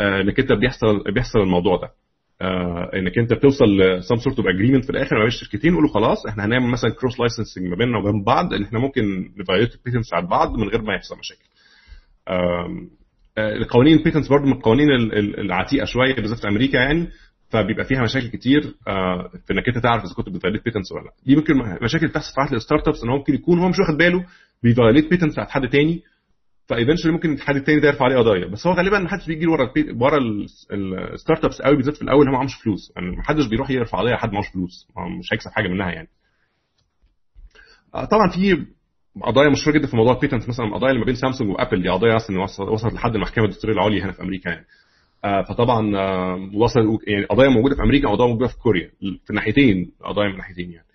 A: انك انت بيحصل بيحصل الموضوع ده. إنك أنت بتوصل ل some sort of agreement في الآخر ما بين الشركتين يقولوا خلاص إحنا هنعمل مثلا cross licensing ما بيننا وبين بعض ان إحنا ممكن ن violate ال patents على بعض من غير ما يحصل مشاكل. القوانين ال patents برضه من القوانين العتيقة شوية بالذات في أمريكا يعني فبيبقى فيها مشاكل كتير في إنك أنت تعرف إذا كنت بت violate patents ولا لأ دي ممكن مشاكل بتحصل في ال startups إن هو ممكن يكون هو مش واخد باله بي violate patents بتاعت حد تاني ف eventually ممكن الحد التاني ده يرفع عليه قضايا. بس هو غالبا ما حدش بيجي ورا ورا ال startups قوي بالذات في الأول هو معهوش فلوس. يعني ما حدش بيروح يرفع قضيه حد معهوش فلوس. مش هيكسب حاجة منها يعني. طبعا في قضايا مشهورة جدا في موضوع ال patent مثلا القضايا اللي ما بين سامسونج وأبل دي قضايا أصلا وصلت لحد المحكمه الدستورية العليا هنا في أمريكا يعني. فطبعا وصل يعني قضايا موجودة في أمريكا وقضايا موجودة في كوريا. في الناحيتين قضايا من ناحيتين يعني.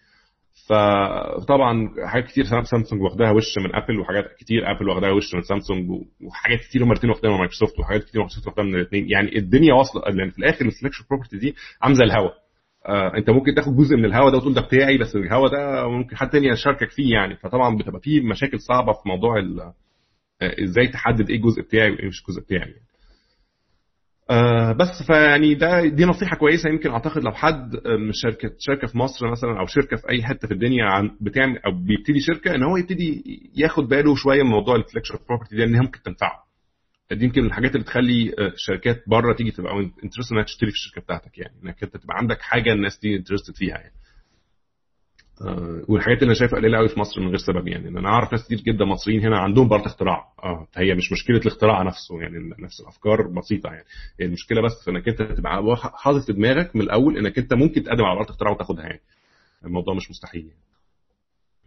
A: فطبعا حاجات كتير سامسونج واخداها وش من ابل وحاجات كتير ابل واخداها وش من سامسونج وحاجات كتير هم الاثنين واخداها من مايكروسوفت وحاجات كتير مايكروسوفت واخداها من الاثنين يعني الدنيا واصلة لأن في الآخر ال intellectual property دي عاملة زي الهواء آه أنت ممكن تاخد جزء من الهواء ده وتقول ده بتاعي بس الهواء ده ممكن حد تاني يشاركك فيه يعني. فطبعا بتبقى فيه مشاكل صعبة في موضوع إزاي تحدد إيه الجزء بتاعي وإيه مش الجزء بتاعي. يعني. آه بس فيعني ده دي نصيحة كويسة يمكن أعتقد لو حد من شركة شركة في مصر مثلا أو شركة في أي حتة في الدنيا عن بتعمل أو بيبتدي شركة إن هو يبتدي ياخد باله شوية من موضوع ال intellectual property ده ان ممكن تنفعه. دي يمكن من الحاجات اللي بتخلي الشركات بره تيجي تبقى interested إنها تشتري في الشركة بتاعتك يعني إنك أنت تبقى عندك حاجة الناس دي interested فيها يعني. آه والحاجات اللي أنا شايفها قليلة قوي في مصر من غير سبب يعني. إن أنا أعرف ناس كتير جدا مصريين هنا عندهم براءه اختراع. آه فهي مش مشكلة الاختراع نفسه يعني نفس الأفكار بسيطة يعني. المشكلة بس إنك أنت تبقى حاطط في دماغك من الأول إنك أنت ممكن تقدم على براءه اختراع وتاخدها يعني. الموضوع مش مستحيل يعني.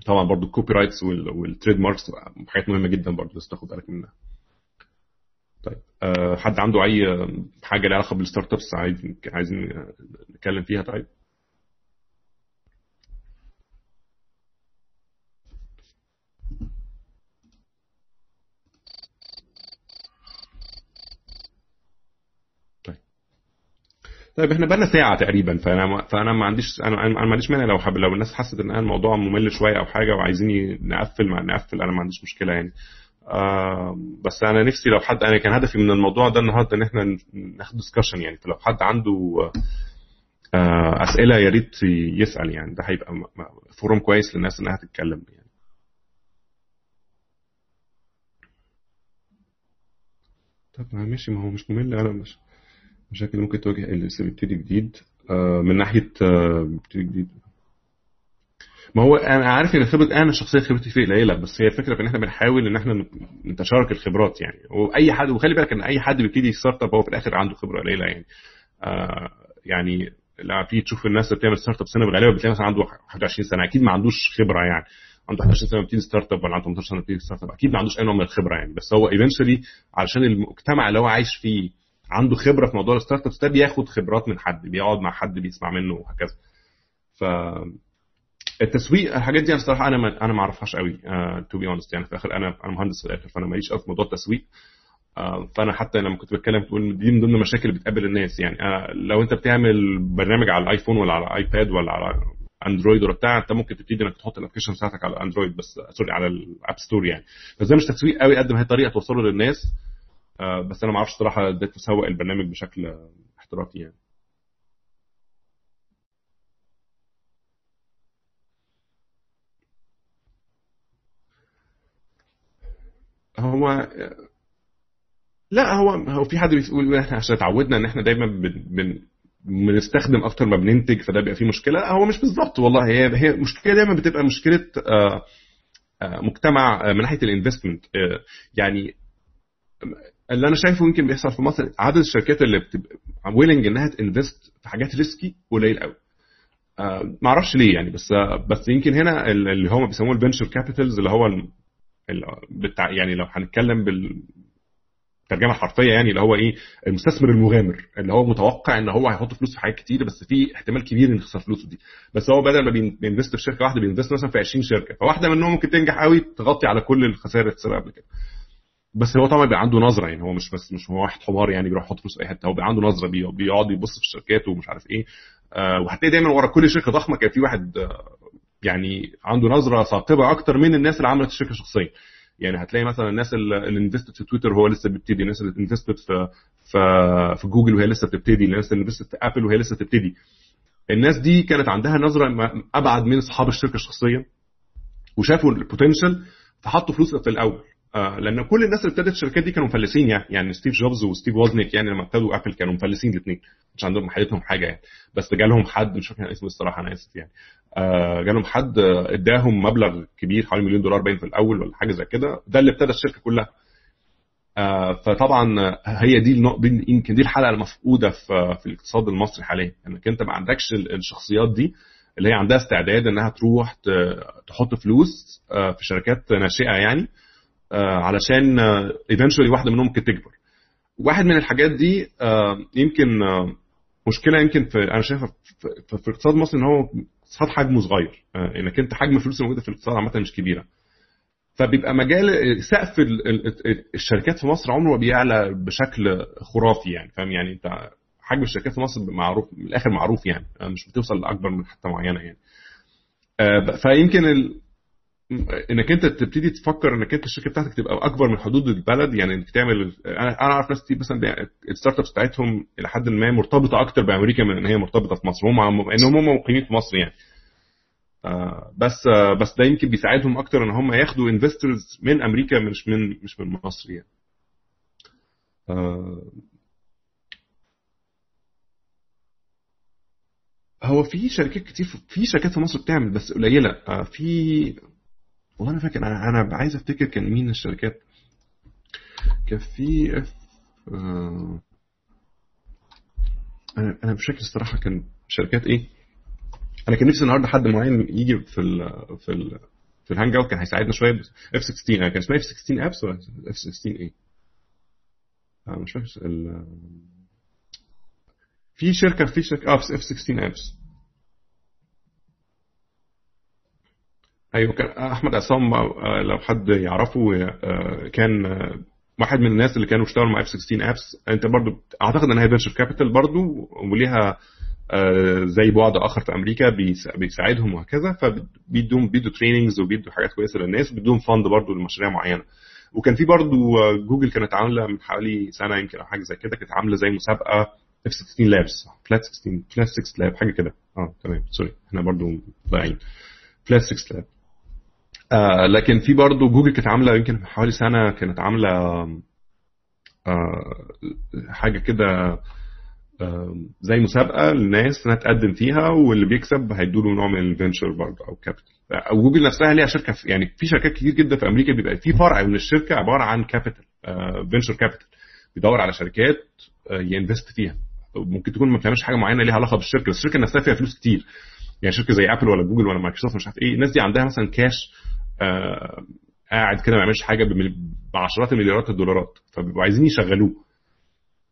A: طبعا برضو ال copyrights وال trademarks حاجات مهمة جدا برضو بس تاخد بالك منها. طيب أه حد عنده أي حاجة لها علاقة بال startups عايز عايزين نتكلم فيها؟ طيب. طيب إحنا بقالنا ساعة تقريبا فأنا فأنا ما عنديش أنا أنا ما عنديش مانع لو حب لو الناس حست إن الموضوع ممل شوية أو حاجة وعايزين نقفل ما نقفل أنا ما عنديش مشكلة يعني. آه بس أنا نفسي لو حد أنا كان هدفي من الموضوع ده النهارده إن إحنا ناخد discussion يعني. فلو حد عنده آه أسئلة يا ريت يسأل يعني. ده هيبقى forum كويس للناس إنها تتكلم يعني. طب ماشي ما هو مش ممل أنا مش مشاكل ممكن تواجه اللي بيبتدي جديد. آه من ناحية آه بيبتدي جديد. ما هو أنا عارف إن خبرة أنا شخصيا خبرتي فيه قليلة بس هي الفكرة في إن إحنا بنحاول إن إحنا نتشارك الخبرات يعني. وأي حد وخلي بالك إن أي حد بيبتدي startup هو في الآخر عنده خبرة قليلة يعني. آه يعني لما تيجي تشوف الناس اللي بتعمل startup سنة بالغالبه بتلاقي مثلا عنده 21 سنة. أكيد ما عندوش خبرة يعني. عنده 21 سنة بيبتدي startup ولا عنده 18 سنة بيبتدي startup أكيد ما عندوش أي نوع من الخبرة يعني. بس هو eventually علشان المجتمع اللي هو عايش فيه عنده خبرة في موضوع ال startups ده بياخد خبرات من حد بيقعد مع حد بيسمع منه وهكذا. ف التسويق الحاجات دي أنا الصراحه أنا ما أنا ما أعرفهاش قوي to be honest يعني في الآخر أنا أنا مهندس في الآخر فأنا ماليش قوي في موضوع التسويق. uh, فأنا حتى لما كنت بتكلم تقول دي من ضمن المشاكل اللي بتقابل الناس يعني. uh, لو أنت بتعمل برنامج على الآيفون ولا على الايباد ولا على أندرويد ولا بتاع أنت ممكن تبتدي إنك تحط ال application بتاعتك على أندرويد بس sorry على ال App Store يعني. بس ده مش تسويق قوي قد ما هي طريقة توصله للناس. بس أنا ما أعرفش صراحة إزاي تسوق البرنامج بشكل احترافي يعني. هو لا هو هو في حد بيقول إحنا عشان اتعودنا إن إحنا دايما بن بن بنستخدم أكتر ما بننتج فده بيبقى فيه مشكلة. هو مش بالظبط والله. هي هي مشكلة دايما بتبقى مشكلة مجتمع من ناحية ال investment. يعني اللي أنا شايفه يمكن بيحصل في مصر عدد الشركات اللي بتبقى willing إنها ت invest في حاجات risky قليل قوي ما أعرفش ليه يعني بس بس يمكن هنا اللي هم بيسموه ال venture capitals اللي هو بتاع يعني لو هنتكلم بالترجمة الحرفية يعني اللي هو إيه المستثمر المغامر اللي هو متوقع إن هو هيحط فلوس في حاجات كتير بس في احتمال كبير إن يخسر فلوسه دي. بس هو بدل ما بي invest في شركة واحدة بي invest مثلا في 20 شركة فواحدة منهم ممكن تنجح قوي تغطي على كل الخسائر اللي خسرها قبل كده. بس هو طبعا بيبقى عنده نظرة يعني هو مش بس مش هو واحد حمار يعني بيروح يحط فلوس في أي حتة هو بيبقى عنده نظرة بيقعد يبص في الشركات ومش عارف إيه. آه وهتلاقي دايما ورا كل شركة ضخمة كان في واحد آه يعني عنده نظرة ثاقبة أكتر من الناس اللي عملت الشركة شخصيا. يعني هتلاقي مثلا الناس اللي invested في تويتر وهو لسه بيبتدي الناس اللي invested في في في جوجل وهي لسه بتبتدي الناس اللي invested في أبل وهي لسه بتبتدي. الناس دي كانت عندها نظرة أبعد من أصحاب الشركة شخصيا وشافوا ال potential فحطوا فلوس في الأول. آه لأن كل الناس اللي ابتدت الشركات دي كانوا مفلسين يعني يعني ستيف جوبز وستيف Wozniak يعني لما ابتدوا أبل كانوا مفلسين الاثنين مش عندهم حياتهم حاجة يعني. بس جالهم حد مش فاكر اسمه الصراحة أنا آسف يعني. آه جالهم حد اداهم مبلغ كبير حوالي مليون دولار باين في الأول ولا حاجة زي كده. ده اللي ابتدى الشركة كلها. آه فطبعا هي دي يمكن دي الحلقة المفقودة في في الاقتصاد المصري حاليا. إنك أنت ما عندكش الشخصيات دي اللي هي عندها استعداد إنها تروح تحط فلوس في شركات ناشئة يعني. علشان ايفينشولي واحدة منهم ممكن تكبر. واحد من الحاجات دي يمكن مشكلة يمكن في أنا شايفها في, في اقتصاد مصر إن هو اقتصاد حجمه صغير. إنك أنت حجم الفلوس الموجودة في الاقتصاد عامة مش كبيرة. فبيبقى مجال سقف الشركات في مصر عمره ما بيعلى بشكل خرافي يعني فاهم؟ يعني أنت حجم الشركات في مصر معروف من الآخر معروف يعني مش بتوصل لأكبر من حتة معينة يعني. فيمكن. إنك أنت تبتدي تفكر إنك أنت الشركة بتاعتك تبقى أكبر من حدود البلد يعني إنك تعمل أنا أعرف ناس كتير مثلا ال startups بتاعتهم إلى حد ما مرتبطة أكتر بأمريكا من إن هي مرتبطة في مصر. هم إنهم هم مقيمين في مصر يعني. آه، بس آه، بس ده يمكن بيساعدهم أكتر إن هم ياخدوا investors من أمريكا مش من مش من مصر يعني. آه، هو في شركات كتير في شركات في مصر بتعمل بس قليلة. في والله أنا فاكر أنا أنا عايز أفتكر كان مين الشركات. كان في اف أنا أنا مش فاكر الصراحة كان شركات إيه. أنا كان نفسي النهارده حد معين يجي في ال في ال في ال hangout كان هيساعدنا شوية. اف 16 كان اسمها اف 16 apps ولا اف 16 إيه؟ أنا مش فاكر. ال في شركة في شركة آه اف 16 apps أيوه كان أحمد عصام آه، لو حد يعرفه آه، كان آه، واحد من الناس اللي كانوا اشتغلوا مع اف 16 apps أنت برضو أعتقد ان هي venture capital برضو وليها زي بعد آخر في أمريكا بيساعدهم وهكذا فبيدوهم بيدوا trainings وبيدوا حاجات كويسة للناس وبيدوهم fund برضو لمشاريع معينة. وكان في برضو جوجل كانت عاملة من حوالي سنة يمكن أو حاجة زي كده كانت عاملة زي مسابقة F16 Labs Flat 16 Flat 6 Lab حاجة كده. آه تمام sorry إحنا برضو ضايعين. Flat 6 Lab آه لكن في برضه جوجل كانت عاملة يمكن من حوالي سنة كانت عاملة آه حاجة كده آه زي مسابقة للناس إنها تقدم فيها واللي بيكسب هيدوا له نوع من ال venture برضه أو capital. أو جوجل نفسها ليها شركة في يعني في شركات كتير جدا في أمريكا بيبقى في فرع من الشركة عبارة عن capital venture capital. بيدور على شركات آه ي invest فيها. ممكن تكون ما بتعملش حاجة معينة ليها علاقة بالشركة بس الشركة نفسها فيها فلوس كتير. يعني شركة زي Apple ولا جوجل ولا مايكروسوفت مش عارف إيه الناس دي عندها مثلا كاش آه قاعد كده ما يعملش حاجة بعشرات المليارات الدولارات. فبيبقوا عايزين يشغلوه.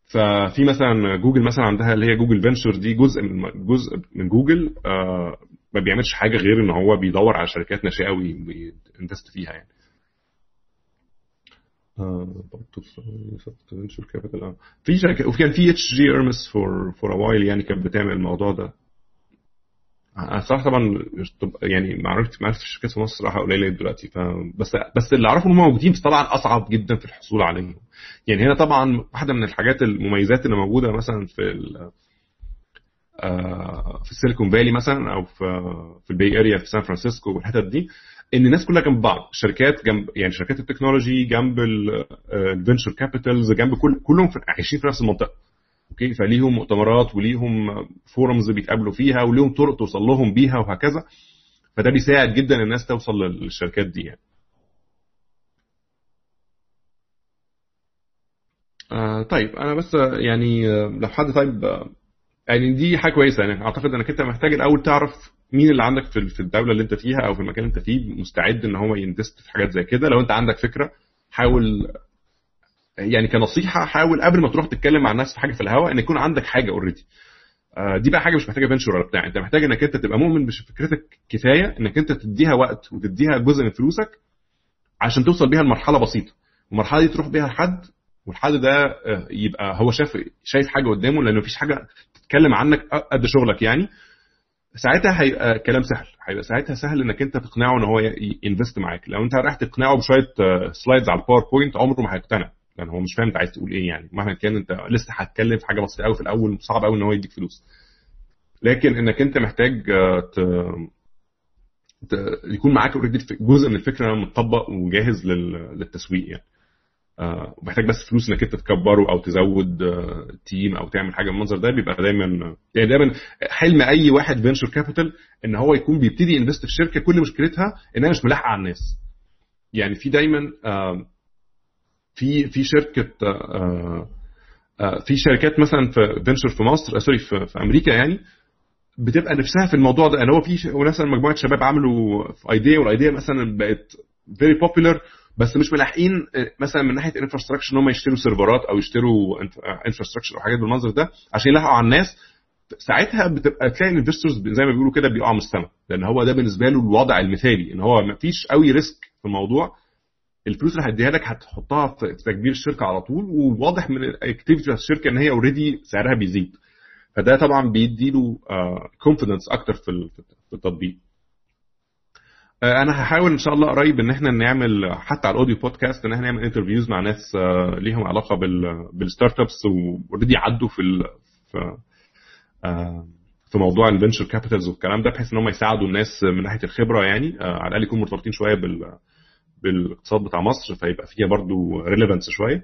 A: ففي مثلا جوجل مثلا عندها اللي هي جوجل Venture دي جزء من جزء من جوجل آه ما بيعملش حاجة غير إن هو بيدور على شركات ناشئة وي invest فيها يعني. capital في شركة وكان في EFG Hermes for for a while يعني كانت بتعمل الموضوع ده. أنا صراحة طبعا يعني معرفتي معرفه الشركات في مصر صراحة قليلة دلوقتي ف بس اللي أعرفه إن هم موجودين بس طبعا أصعب جدا في الحصول عليهم. يعني هنا طبعا واحدة من الحاجات المميزات اللي موجودة مثلا في آه، في ال Silicon Valley مثلا أو في في ال Bay Area في سان فرانسيسكو والحتت دي إن الناس كلها جنب بعض. شركات جنب يعني شركات ال technology جنب ال venture capitals جنب كل كلهم عايشين في نفس المنطقة. okay فليهم مؤتمرات وليهم forums بيتقابلوا فيها وليهم طرق توصل لهم بيها وهكذا. فده بيساعد جدا الناس توصل للشركات دي يعني. آه طيب أنا بس يعني لو حد طيب يعني دي حاجة كويسة. يعني أعتقد إنك أنت محتاج الأول تعرف مين اللي عندك في الدولة اللي أنت فيها أو في المكان اللي أنت فيه. مستعد إن هو ي invest في حاجات زي كده. لو أنت عندك فكرة حاول يعني كنصيحة حاول قبل ما تروح تتكلم مع الناس في حاجة في الهواء إن يكون عندك حاجة already آه، دي بقى حاجة مش محتاجة venture ولا بتاع. أنت محتاج إنك أنت تبقى مؤمن بفكرتك كفاية إنك أنت تديها وقت وتديها جزء من فلوسك عشان توصل بيها لمرحلة بسيطة. المرحلة دي تروح بيها لحد والحد ده آه، يبقى هو شايف شايف حاجة قدامه لأن مفيش حاجة تتكلم عنك قد شغلك يعني. ساعتها هيبقى كلام سهل. هيبقى ساعتها سهل إنك أنت تقنعه إن هو ي invest معاك. لو أنت رايح تقنعه بشوية slides آه، على ال PowerPoint عمره ما هيقتنع. لأن هو مش فاهم انت عايز تقول إيه يعني. مهما كان انت لسه هتتكلم في حاجة بسيطة قوي في الأول صعب قوي إن هو يديك فلوس. لكن إنك أنت محتاج آه، ت... ت... يكون معاك already جزء من الفكرة متطبق وجاهز لل... للتسويق يعني. آه محتاج بس فلوس إنك أنت تكبره أو تزود آه team أو تعمل حاجة بالمنظر ده بيبقى دايما يعني دايما حلم أي واحد venture capital إن هو يكون بيبتدي invest في شركة كل مشكلتها انها مش ملاحقه على الناس. يعني في دايما آه في في شركة آه، آه، في شركات مثلا في venture في مصر sorry في, في أمريكا يعني بتبقى نفسها في الموضوع ده. يعني هو في مثلا مجموعة شباب عملوا idea وال idea مثلا بقت very popular بس مش ملاحقين آه، مثلا من ناحية infrastructure إن هم يشتروا servers ات أو يشتروا infrastructure أو حاجات بالمنظر ده عشان يلاحقوا على الناس. ساعتها بتبقى تلاقي ال investors زي ما بيقولوا كده بيقعوا من لأن هو ده بالنسبة له الوضع المثالي إن هو ما فيش قوي risk في الموضوع. الفلوس اللي هديها لك هتحطها في تكبير الشركة على طول وواضح من ال activity بتاعت الشركة إن هي already سعرها بيزيد. فده طبعا بيدي له confidence أكتر في في التطبيق. آه، أنا هحاول إن شاء الله قريب إن إحنا نعمل حتى على ال audio podcast إن إحنا نعمل interviews مع ناس آه، ليهم علاقة بال startups و already عدوا في آه، في موضوع ال venture capitals والكلام ده بحيث إن هم يساعدوا الناس من ناحية الخبرة يعني على الأقل يكونوا مرتبطين شوية بال بالاقتصاد بتاع مصر فيبقى فيها برضو relevance شوية.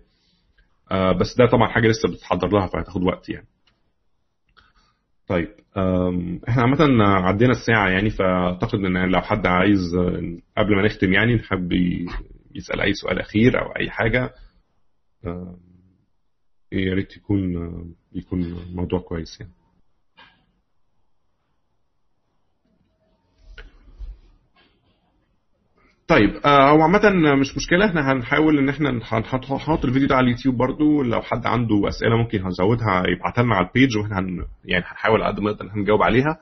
A: بس ده طبعا حاجة لسه بتتحضر لها فهتاخد وقت يعني. طيب إحنا عامة عدينا الساعة يعني فأعتقد إن لو حد عايز قبل ما نختم يعني نحب يسأل أي سؤال أخير أو أي حاجة يا ريت يكون يكون موضوع كويس يعني. طيب آه، هو عامة مش مشكلة إحنا هنحاول إن إحنا هنحط الفيديو ده على اليوتيوب برضو لو حد عنده أسئلة ممكن هنزودها يبعتها لنا على البيج وإحنا هن يعني هنحاول قد ما نقدر هنجاوب عليها.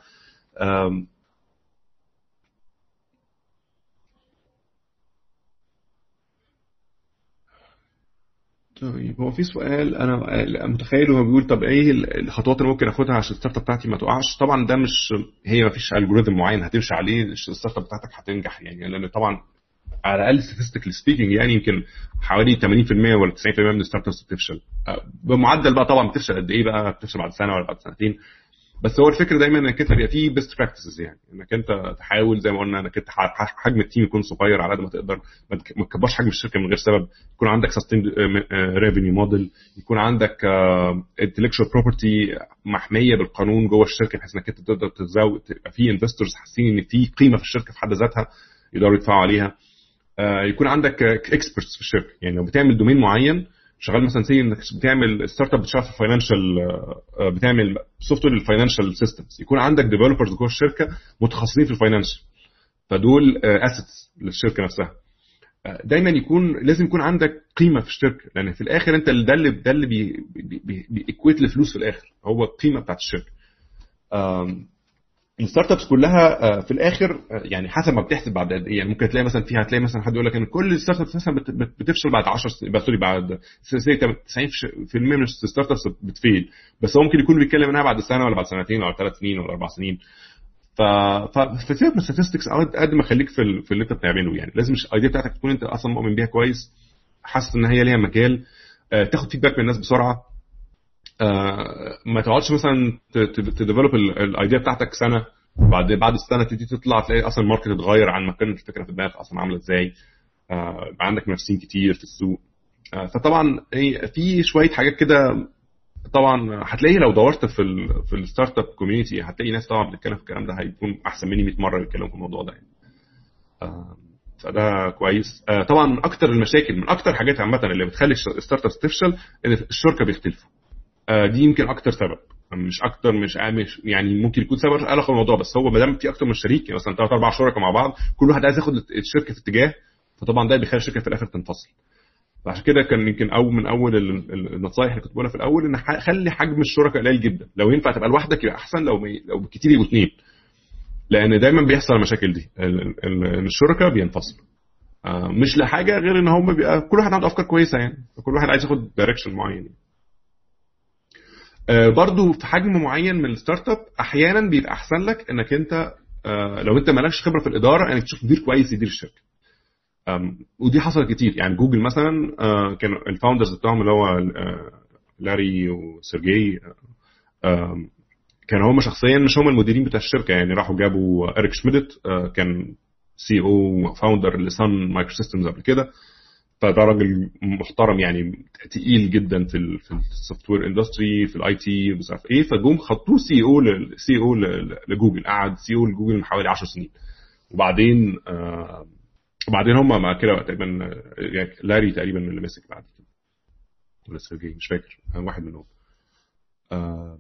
A: طيب هو في سؤال أنا متخيل هو بيقول طب إيه الخطوات اللي ممكن آخدها عشان ال startup بتاعتي ما تقعش طبعا ده مش هي ما فيش algorithm معين هتمشي عليه ال startup بتاعتك هتنجح يعني لأن طبعا على الأقل statistical speaking يعني يمكن حوالي 80% ولا 90% من ال startups بتفشل. آه، بمعدل بقى طبعا بتفشل قد إيه بقى؟ بتفشل بعد سنة ولا بعد سنتين. بس هو الفكرة دايما إنك أنت بيبقى فيه best practices يعني. إنك أنت تحاول زي ما قلنا إنك أنت حجم ال team يكون صغير على قد ما تقدر. ما تكبرش حجم الشركة من غير سبب. يكون عندك sustain revenue model يكون عندك intellectual آه، property محمية بالقانون جوه الشركة بحيث إنك أنت تقدر تزود تبقى في investors حاسين إن في قيمة في الشركة في حد ذاتها يقدروا يدفعوا عليها. يكون عندك experts في الشركة. يعني لو بتعمل domain معين شغال مثلا say إنك بتعمل startup بتشتغل في financial آه، بتعمل software لل financial systems يكون عندك developers جوه الشركة متخصصين في ال financial فدول assets آه، للشركة نفسها. دايما يكون لازم يكون عندك قيمة في الشركة. لأن في الآخر أنت ده اللي ده اللي بي equate لفلوس في الآخر. هو القيمة بتاعت الشركة. ال startups كلها آه، في الآخر آه، يعني حسب ما بتحسب بعد قد إيه. يعني ممكن تلاقي مثلا فيها هتلاقي مثلا حد يقول لك إن كل ال startups مثلا بتفشل بعد 10 sorry بعد 90% من ال startups بت fail بس هو ممكن يكون بيتكلم منها بعد سنة ولا بعد سنتين ولا ثلاث سنين ولا أربع سنين. ف فسيبك من ال statistics قد ما خليك في, في اللي أنت بتعمله. يعني لازم ال idea بتاعتك تكون أنت أصلا مؤمن بيها كويس حاسس إن هي ليها مجال آه، تاخد feedback من الناس بسرعة. ما تقعدش مثلا ت develop ال idea بتاعتك سنة بعد بعد السنة تبتدي تطلع تلاقي أصلا ال market اتغير عن ما كانت الفكرة في دماغك أصلا عاملة إزاي. آه، يبقى عندك منافسين كتير في السوق. آه، فطبعا في شوية حاجات كده طبعا هتلاقي لو دورت في ال في ال startup community هتلاقي ناس طبعا بتتكلم في الكلام ده هيكون أحسن مني 100 مرة بيتكلموا في الموضوع ده يعني. فده كويس. طبعا من أكتر المشاكل من أكتر الحاجات عامة اللي بتخلي ال startups تفشل إن الشركة بيختلفوا. آه، دي يمكن أكتر سبب. مش أكتر مش يعني ممكن يكون سبب علاقة بالموضوع بس هو ما دام في أكتر من شريك يعني مثلا ثلاث أربع شركاء مع بعض كل واحد عايز ياخد الشركة في اتجاه فطبعا ده بيخلي الشركة في الآخر تنفصل. فعشان كده كان يمكن اول من أول النصائح اللي كنت بقولها في الأول إن خلي حجم الشركاء قليل جدا. لو ينفع تبقى لوحدك يبقى أحسن لو لو بالكتير يبقوا اثنين لأن دايما بيحصل المشاكل دي. الشركاء بينفصلوا. آه، مش لحاجة غير إن هم بيبقى كل واحد عنده أفكار كويسة يعني. كل واحد عايز ياخد direction معين. يعني. آه، برضو في حجم معين من ال startup أحيانا بيبقى أحسن لك إنك أنت آه، لو أنت مالكش خبرة في الإدارة إنك تشوف مدير كويس يدير الشركة. ودي حصلت كتير. يعني جوجل مثلا آه، كان ال founders بتاعهم اللي هو لاري وسيرجي كانوا هم شخصيا مش هم المديرين بتاع الشركة. يعني راحوا جابوا إريك شميدت كان CEO founder ل Sun Microsystems قبل كده. فده راجل محترم يعني تقيل جدا في في ال software industry في ال IT مش عارف إيه فجم حطوه CEO CEO ل Google قعد CEO ل Google من حوالي 10 سنين. وبعدين آه وبعدين هم مع كده تقريبا يعني لاري تقريبا اللي مسك بعد كده. ولا سيرجي مش فاكر واحد منهم. آه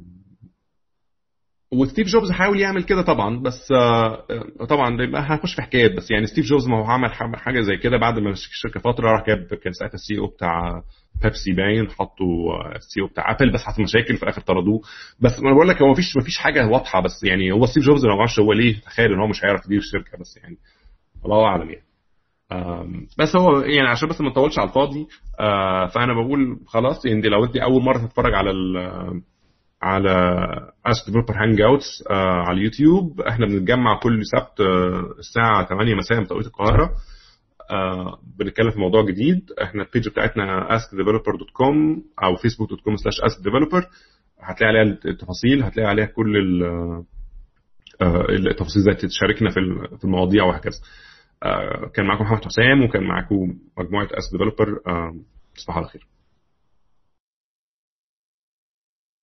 A: وستيف جوبز حاول يعمل كده طبعا بس آه، طبعا هنخش في حكايات بس يعني ستيف جوبز ما هو عمل حاجة زي كده بعد ما مسك الشركة فترة راح جاب كان ساعتها ال CEO بتاع بيبسي باين حطوا ال CEO بتاع أبل بس حصل مشاكل في الآخر طردوه. بس أنا بقول لك هو مفيش مفيش حاجة واضحة بس يعني هو ستيف جوبز ما أعرفش هو ليه تخيل إن هو مش هيعرف يدير الشركة بس يعني الله أعلم يعني. بس هو يعني عشان بس ما نطولش على الفاضي آه، فأنا بقول خلاص يعني لو أنت أول مرة تتفرج على على Ask Developer Hangouts على اليوتيوب إحنا بنتجمع كل سبت آه، الساعة 8 مساء بتوقيت القاهرة. آه، بنتكلم في موضوع جديد. إحنا ال page بتاعتنا askdeveloper.com أو facebook.com slash askdeveloper. هتلاقي عليها التفاصيل هتلاقي عليها كل آه، التفاصيل إزاي تشاركنا في ال- في المواضيع وهكذا. كان معاكم محمد حسام وكان معاكم مجموعة Ask Developer تصبحوا على خير.